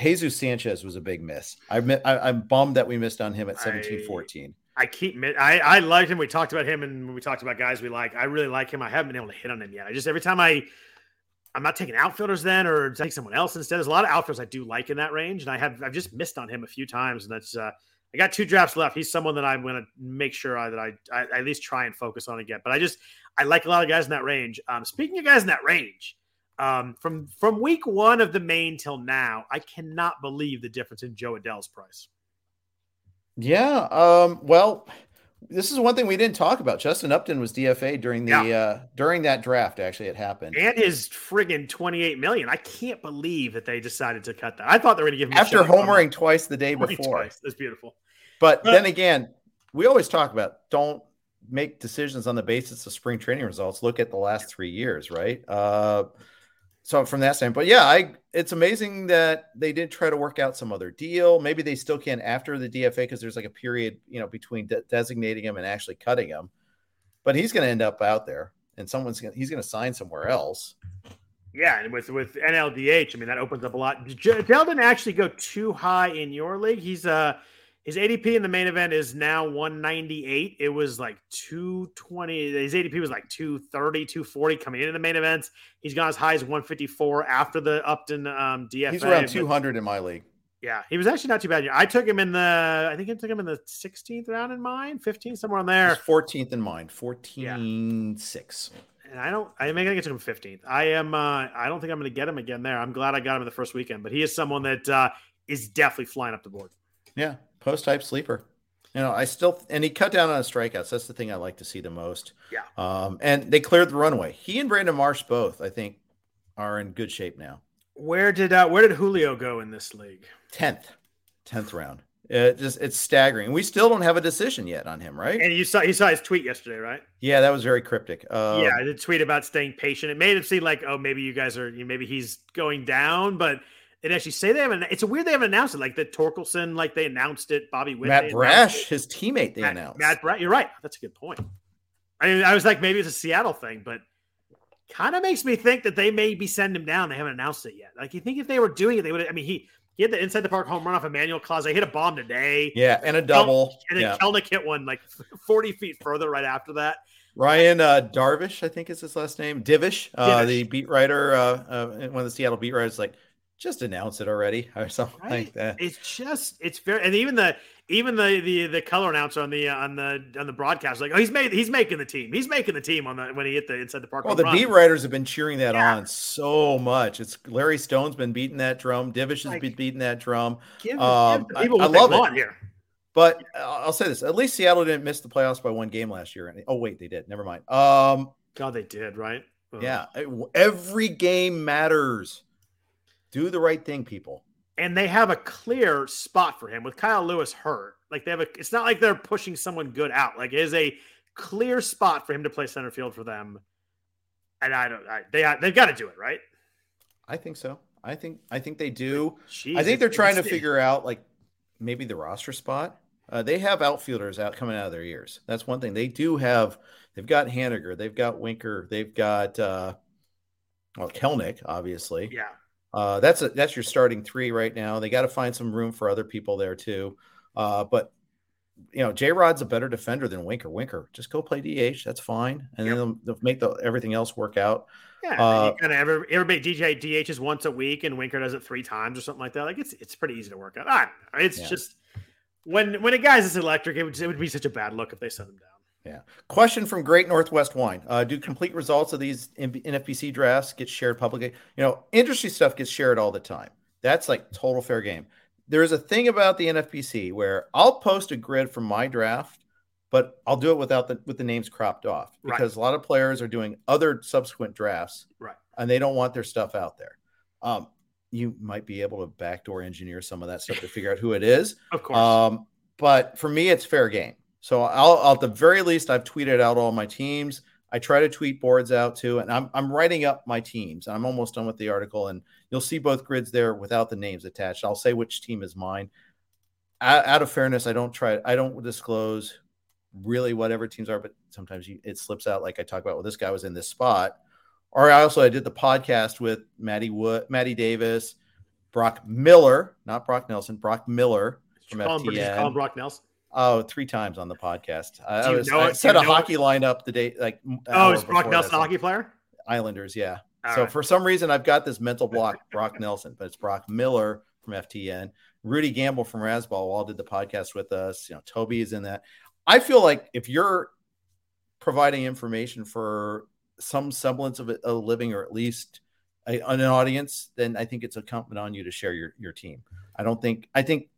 Jesus Sanchez was a big miss. I, I'm bummed that we missed on him at 17 I- 14. I keep, I I liked him. We talked about him, and when we talked about guys we like. I really like him. I haven't been able to hit on him yet. I just every time I I'm not taking outfielders then, or take someone else instead. There's a lot of outfielders I do like in that range, and I have I've just missed on him a few times, and that's uh, I got two drafts left. He's someone that I'm going to make sure I, that I, I at least try and focus on again. But I just I like a lot of guys in that range. Um, speaking of guys in that range, um, from from week one of the main till now, I cannot believe the difference in Jo Adell's price. Yeah. Um, well, this is one thing we didn't talk about. Justin Upton was DFA during the Yeah. uh, during that draft. Actually, it happened and his friggin' 28 million. I can't believe that they decided to cut that. I thought they were going to give him after homering twice the day before. twice. That's beautiful. But But- then again, we always talk about don't make decisions on the basis of spring training results. Look at the last three years, right? Uh, so from that standpoint, yeah, I it's amazing that they did try to work out some other deal. Maybe they still can after the DFA because there's like a period, you know, between de- designating him and actually cutting him. But he's going to end up out there, and someone's gonna, he's going to sign somewhere else. Yeah, and with with NLDH, I mean that opens up a lot. J- Dell didn't actually go too high in your league. He's uh his ADP in the main event is now 198. It was like 220. His ADP was like 230, 240 coming into the main events. He's gone as high as 154 after the Upton um, DFA. He's around but- 200 in my league. Yeah, he was actually not too bad. I took him in the, I think I took him in the 16th round in mine, 15 somewhere on there. He's 14th in mine, 14 yeah. 6. And I don't, I think I took him 15th. I am, uh, I don't think I'm going to get him again there. I'm glad I got him in the first weekend, but he is someone that uh, is definitely flying up the board. Yeah, post type sleeper. You know, I still and he cut down on his strikeouts. That's the thing I like to see the most. Yeah. Um, and they cleared the runway. He and Brandon Marsh both, I think, are in good shape now. Where did, uh, where did Julio go in this league? Tenth, tenth round. It just it's staggering. We still don't have a decision yet on him, right? And you saw, you saw his tweet yesterday, right? yeah, that was very cryptic. Uh, yeah, the tweet about staying patient. It made it seem like, oh, maybe you guys are, maybe he's going down, but it actually say they haven't. It's a weird they haven't announced it. Like the Torkelson, like they announced it. Bobby Witt, Matt Brash, his teammate, they Matt, announced. Matt Brash. You're right. That's a good point. I mean, I was like, maybe it's a Seattle thing, but kind of makes me think that they may be sending him down. They haven't announced it yet. Like you think if they were doing it, they would. I mean, he He had the inside the park home run off Emmanuel they Hit a bomb today. Yeah, and a double. And then yeah. Kelenic hit one like 40 feet further right after that. Ryan uh, Darvish, I think is his last name. Divish, uh, Divish. the beat writer, uh, uh, one of the Seattle beat writers, like just announce it already or something right? like that. It's just it's very and even the even the the the color announcer on the uh, on the on the broadcast like oh he's made he's making the team he's making the team on the when he hit the inside the park. Well, the beat writers have been cheering that yeah. on so much. It's Larry Stone's been beating that drum. Divish has like, been beating that drum. Give, um, give people I, I love it. here. But I'll say this: at least Seattle didn't miss the playoffs by one game last year. Oh wait, they did. Never mind. Um, God, they did, right? Yeah, every game matters. Do the right thing, people. And they have a clear spot for him with Kyle Lewis hurt. Like they have a. It's not like they're pushing someone good out. Like it is a clear spot for him to play center field for them. And I don't. I, they they've got to do it right. I think so. I think I think they do. Jeez, I think they're trying to figure out like maybe the roster spot. Uh, they have outfielders out coming out of their ears. That's one thing. They do have. They've got Haniger. They've got Winker. They've got uh, well Kelenic, obviously. Yeah. Uh, that's a, that's your starting three right now. They got to find some room for other people there too. Uh, but you know, J Rod's a better defender than Winker. Winker, just go play DH. That's fine, and yep. then they'll, they'll, make the everything else work out. Yeah, uh, kind of every, everybody DJ DH is once a week, and Winker does it three times or something like that. Like it's it's pretty easy to work out. Right. It's yeah. just when when a guy's this electric, it would, it would be such a bad look if they sent him down. Yeah. Question from Great Northwest Wine: uh, Do complete results of these NFBC drafts get shared publicly? You know, industry stuff gets shared all the time. That's like total fair game. There's a thing about the NFBC where I'll post a grid from my draft, but I'll do it without the with the names cropped off because right. a lot of players are doing other subsequent drafts, right? And they don't want their stuff out there. Um, you might be able to backdoor engineer some of that stuff to figure out who it is. Of course. Um, but for me, it's fair game. So I'll, I'll, at the very least, I've tweeted out all my teams. I try to tweet boards out too, and I'm I'm writing up my teams. I'm almost done with the article, and you'll see both grids there without the names attached. I'll say which team is mine. Out, out of fairness, I don't try. I don't disclose really whatever teams are, but sometimes you, it slips out. Like I talk about, well, this guy was in this spot, or I also I did the podcast with Maddie Wood, Maddie Davis, Brock Miller, not Brock Nelson, Brock Miller from FTN. Brock Nelson. Oh, three times on the podcast. I, I, was, I set a hockey it? lineup the day like. Oh, is Brock Nelson a hockey player? Islanders, yeah. All so right. for some reason, I've got this mental block, Brock Nelson, but it's Brock Miller from FTN. Rudy Gamble from Razzball all did the podcast with us. You know, Toby is in that. I feel like if you're providing information for some semblance of a living or at least a, an audience, then I think it's incumbent on you to share your, your team. I don't think, I think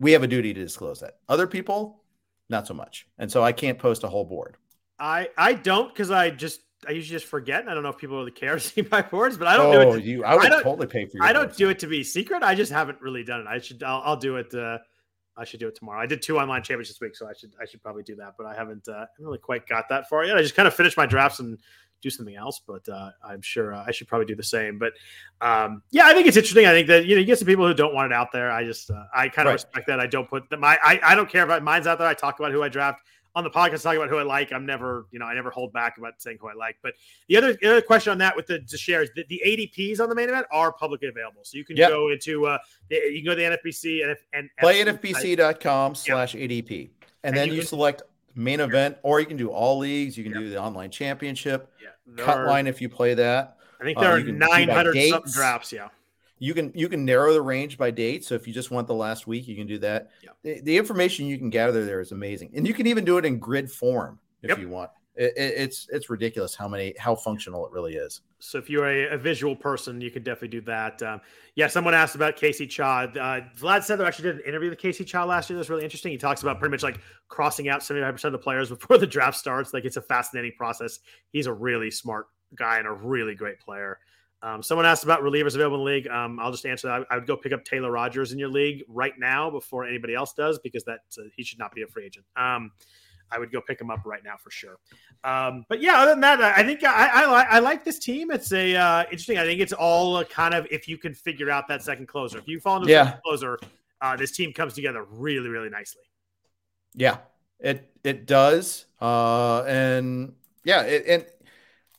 we have a duty to disclose that. Other people, not so much. And so I can't post a whole board. I, I don't because I just I usually just forget. I don't know if people really care to see my boards, but I don't oh, do it. To, you, I would I totally pay for. I don't boards. do it to be secret. I just haven't really done it. I should. I'll, I'll do it. Uh, I should do it tomorrow. I did two online championships this week, so I should I should probably do that. But I haven't uh, really quite got that far yet. I just kind of finished my drafts and do something else. But uh, I'm sure uh, I should probably do the same. But um, yeah, I think it's interesting. I think that you know you get some people who don't want it out there. I just uh, I kind of right. respect that. I don't put the, my I, I don't care about mine's out there. I talk about who I draft on the podcast talking about who I like. I'm never, you know, I never hold back about saying who I like. But the other, the other question on that with the, the shares, the, the, ADPs on the main event are publicly available. So you can yep. go into, uh, you can go to the NFBC and, and play slash ADP. And, and then you, you can, select main event, or you can do all leagues. You can do the online championship, yeah. cut are, line if you play that. I think there uh, are 900 something drafts. Yeah. You can you can narrow the range by date. So if you just want the last week, you can do that. Yep. The, the, information you can gather there is amazing, and you can even do it in grid form if yep. you want. It, it, it's it's ridiculous how many how functional it really is. So if you're a, a visual person, you can definitely do that. Um, yeah, someone asked about Casey Cha. Uh, Vlad that actually did an interview with Casey Cha last year. That's really interesting. He talks about pretty much like crossing out 75% of the players before the draft starts. Like it's a fascinating process. He's a really smart guy and a really great player. Um, someone asked about relievers available in the league. Um, I'll just answer that. I, I, would go pick up Taylor Rogers in your league right now before anybody else does because that uh, he should not be a free agent. Um, I would go pick him up right now for sure. Um, but yeah, other than that, I think I, I, I like this team. It's a uh, interesting. I think it's all kind of if you can figure out that second closer. If you fall into yeah. second closer, uh, this team comes together really, really nicely. Yeah, it it does. Uh, and yeah, it, and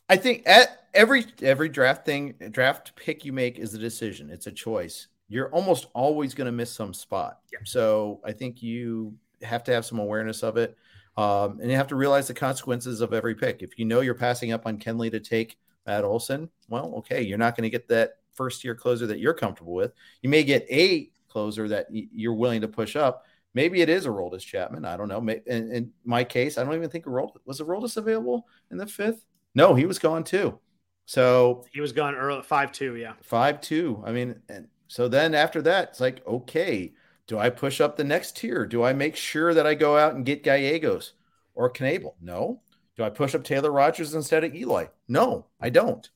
I think at every every draft thing draft pick you make is a decision. It's a choice. you're almost always going to miss some spot. Yeah. So I think you have to have some awareness of it. Um, and you have to realize the consequences of every pick. If you know you're passing up on Kenley to take Matt Olson, well, okay, you're not going to get that first year closer that you're comfortable with. You may get a closer that you're willing to push up. Maybe it is Aroldis Chapman. I don't know. In, in my case, I don't even think Aroldis was Aroldis available in the fifth. No, he was gone too. So he was gone early, five two, yeah, five two. I mean, and so then after that, it's like, okay, do I push up the next tier? Do I make sure that I go out and get Gallegos or Knebel? No. Do I push up Taylor Rogers instead of Eloy? No, I don't.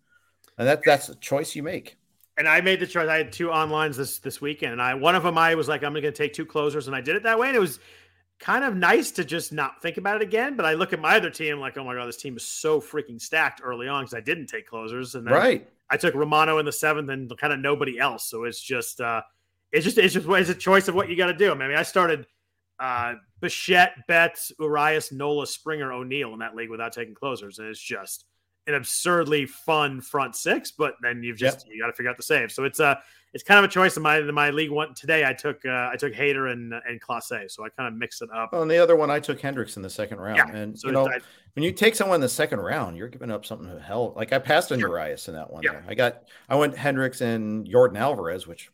And that that's a choice you make. And I made the choice. I had two onlines this this weekend, and I one of them I was like, I'm going to take two closers, and I did it that way, and it was kind of nice to just not think about it again. But I look at my other team, like, oh my god, this team is so freaking stacked early on because I didn't take closers, and right. I took Romano in the seventh, and kind of nobody else. So it's just uh, it's just it's just it's a choice of what you got to do. I mean, I started uh, Bichette, Betts, Urias, Nola, Springer, O'Neill in that league without taking closers, and it's just an absurdly fun front six. But then you've just yep. you got to figure out the save. So it's a uh, it's kind of a choice in my in my league one today. I took uh, I took Hader and and Clase, so I kind of mix it up. Well, and the other one I took Hendriks in the second round. Yeah, and so you know I, when you take someone in the second round, you're giving up something to hell. Like I passed on sure. Urias in that one. Yeah. There. I got I went Hendriks and Yordan Alvarez, which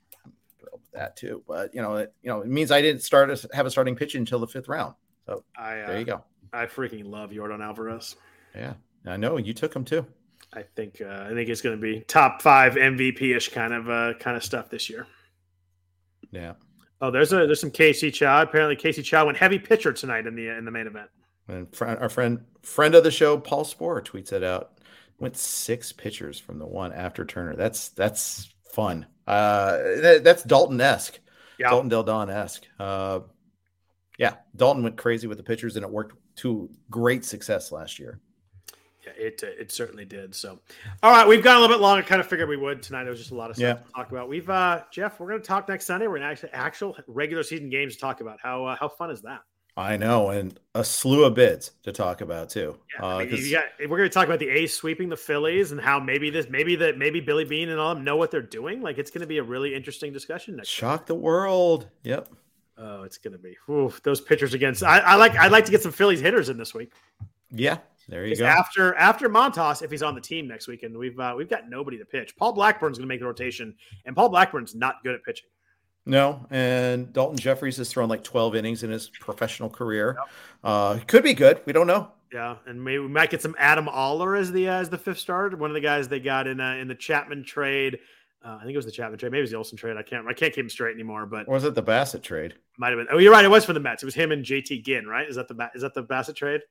that too. But you know, it, you know, it means I didn't start a, have a starting pitch until the fifth round. So I, uh, there you go. I freaking love Yordan Alvarez. Yeah, I know you took him too. I think uh, I think it's going to be top five MVP ish kind of uh, kind of stuff this year. Yeah. Oh, there's a there's some Casey Chow. Apparently, Casey Chow went heavy pitcher tonight in the in the main event. And our friend friend of the show, Paul Sporer, tweets it out. Went six pitchers from the one after Turner. That's that's fun. Uh, that, that's Dalton esque. Yeah. Dalton Del Don esque. Uh, yeah, Dalton went crazy with the pitchers, and it worked to great success last year. Yeah, it uh, it certainly did. So, all right, we've gone a little bit long. I Kind of figured we would tonight. It was just a lot of stuff yeah. to talk about. We've uh, Jeff, we're going to talk next Sunday. We're going to actually actual regular season games to talk about. How uh, how fun is that? I know, and a slew of bids to talk about too. Yeah, I mean, got, we're going to talk about the A's sweeping the Phillies and how maybe this, maybe that, maybe Billy Beane and all them know what they're doing. Like it's going to be a really interesting discussion next. Shock time. the world. Yep. Oh, it's going to be oof, those pitchers against. I, I, like. I'd like to get some Phillies hitters in this week. Yeah, there you go. After after Montas, if he's on the team next week, and we've uh, we've got nobody to pitch. Paul Blackburn's going to make the rotation, and Paul Blackburn's not good at pitching. No, and Daulton Jefferies has thrown like 12 innings in his professional career. Yep. Uh, could be good. We don't know. Yeah, and maybe we might get some Adam Oller as the uh, as the fifth starter. One of the guys they got in uh, in the Chapman trade. Uh, I think it was the Chapman trade. Maybe it was the Olson trade. I can't I can't keep him straight anymore. But or was it the Bassitt trade? Might have been. Oh, you're right. It was for the Mets. It was him and JT Ginn, right? Is that the is that the Bassitt trade?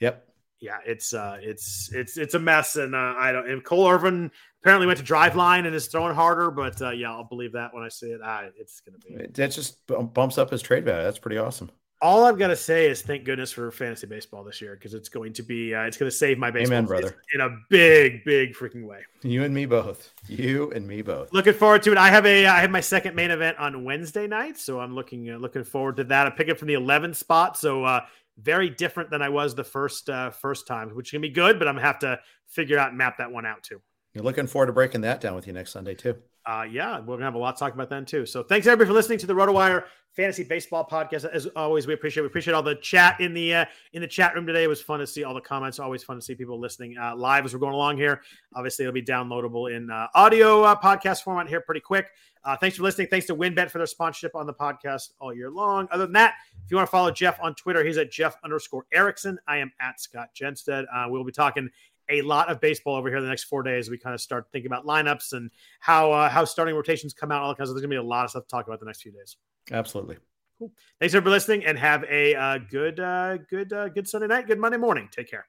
Yep yeah, it's uh, it's it's it's a mess, and uh, I don't. And Cole Irvin apparently went to Driveline and is throwing harder, but uh, yeah, I'll believe that when I see it. Ah, it's gonna be that just bumps up his trade value. That's pretty awesome. All I've got to say is thank goodness for fantasy baseball this year because it's going to be uh, it's going to save my baseball Amen, brother. in a big big freaking way. You and me both. You and me both. Looking forward to it. I have a I have my second main event on Wednesday night, so I'm looking uh, looking forward to that. I pick it from the 11th spot, so uh, very different than I was the first uh, first time, which can be good, but I'm gonna have to figure out and map that one out too. You're looking forward to breaking that down with you next Sunday too. Uh, yeah, we're gonna have a lot to talk about then too. So thanks everybody for listening to the RotoWire Fantasy Baseball Podcast. As always, we appreciate we appreciate all the chat in the uh, in the chat room today. It was fun to see all the comments. Always fun to see people listening uh, live as we're going along here. Obviously, it'll be downloadable in uh, audio uh, podcast format here pretty quick. Uh, thanks for listening. Thanks to WynnBET for their sponsorship on the podcast all year long. Other than that, if you want to follow Jeff on Twitter, he's at Jeff underscore Erickson. I am at Scott Jenstad. Uh, we'll be talking a lot of baseball over here in the next four days. We kind of start thinking about lineups and how uh, how starting rotations come out. All kinds of there's gonna be a lot of stuff to talk about the next few days. Absolutely. Cool. Thanks for listening, and have a uh, good uh, good uh, good Sunday night. Good Monday morning. Take care.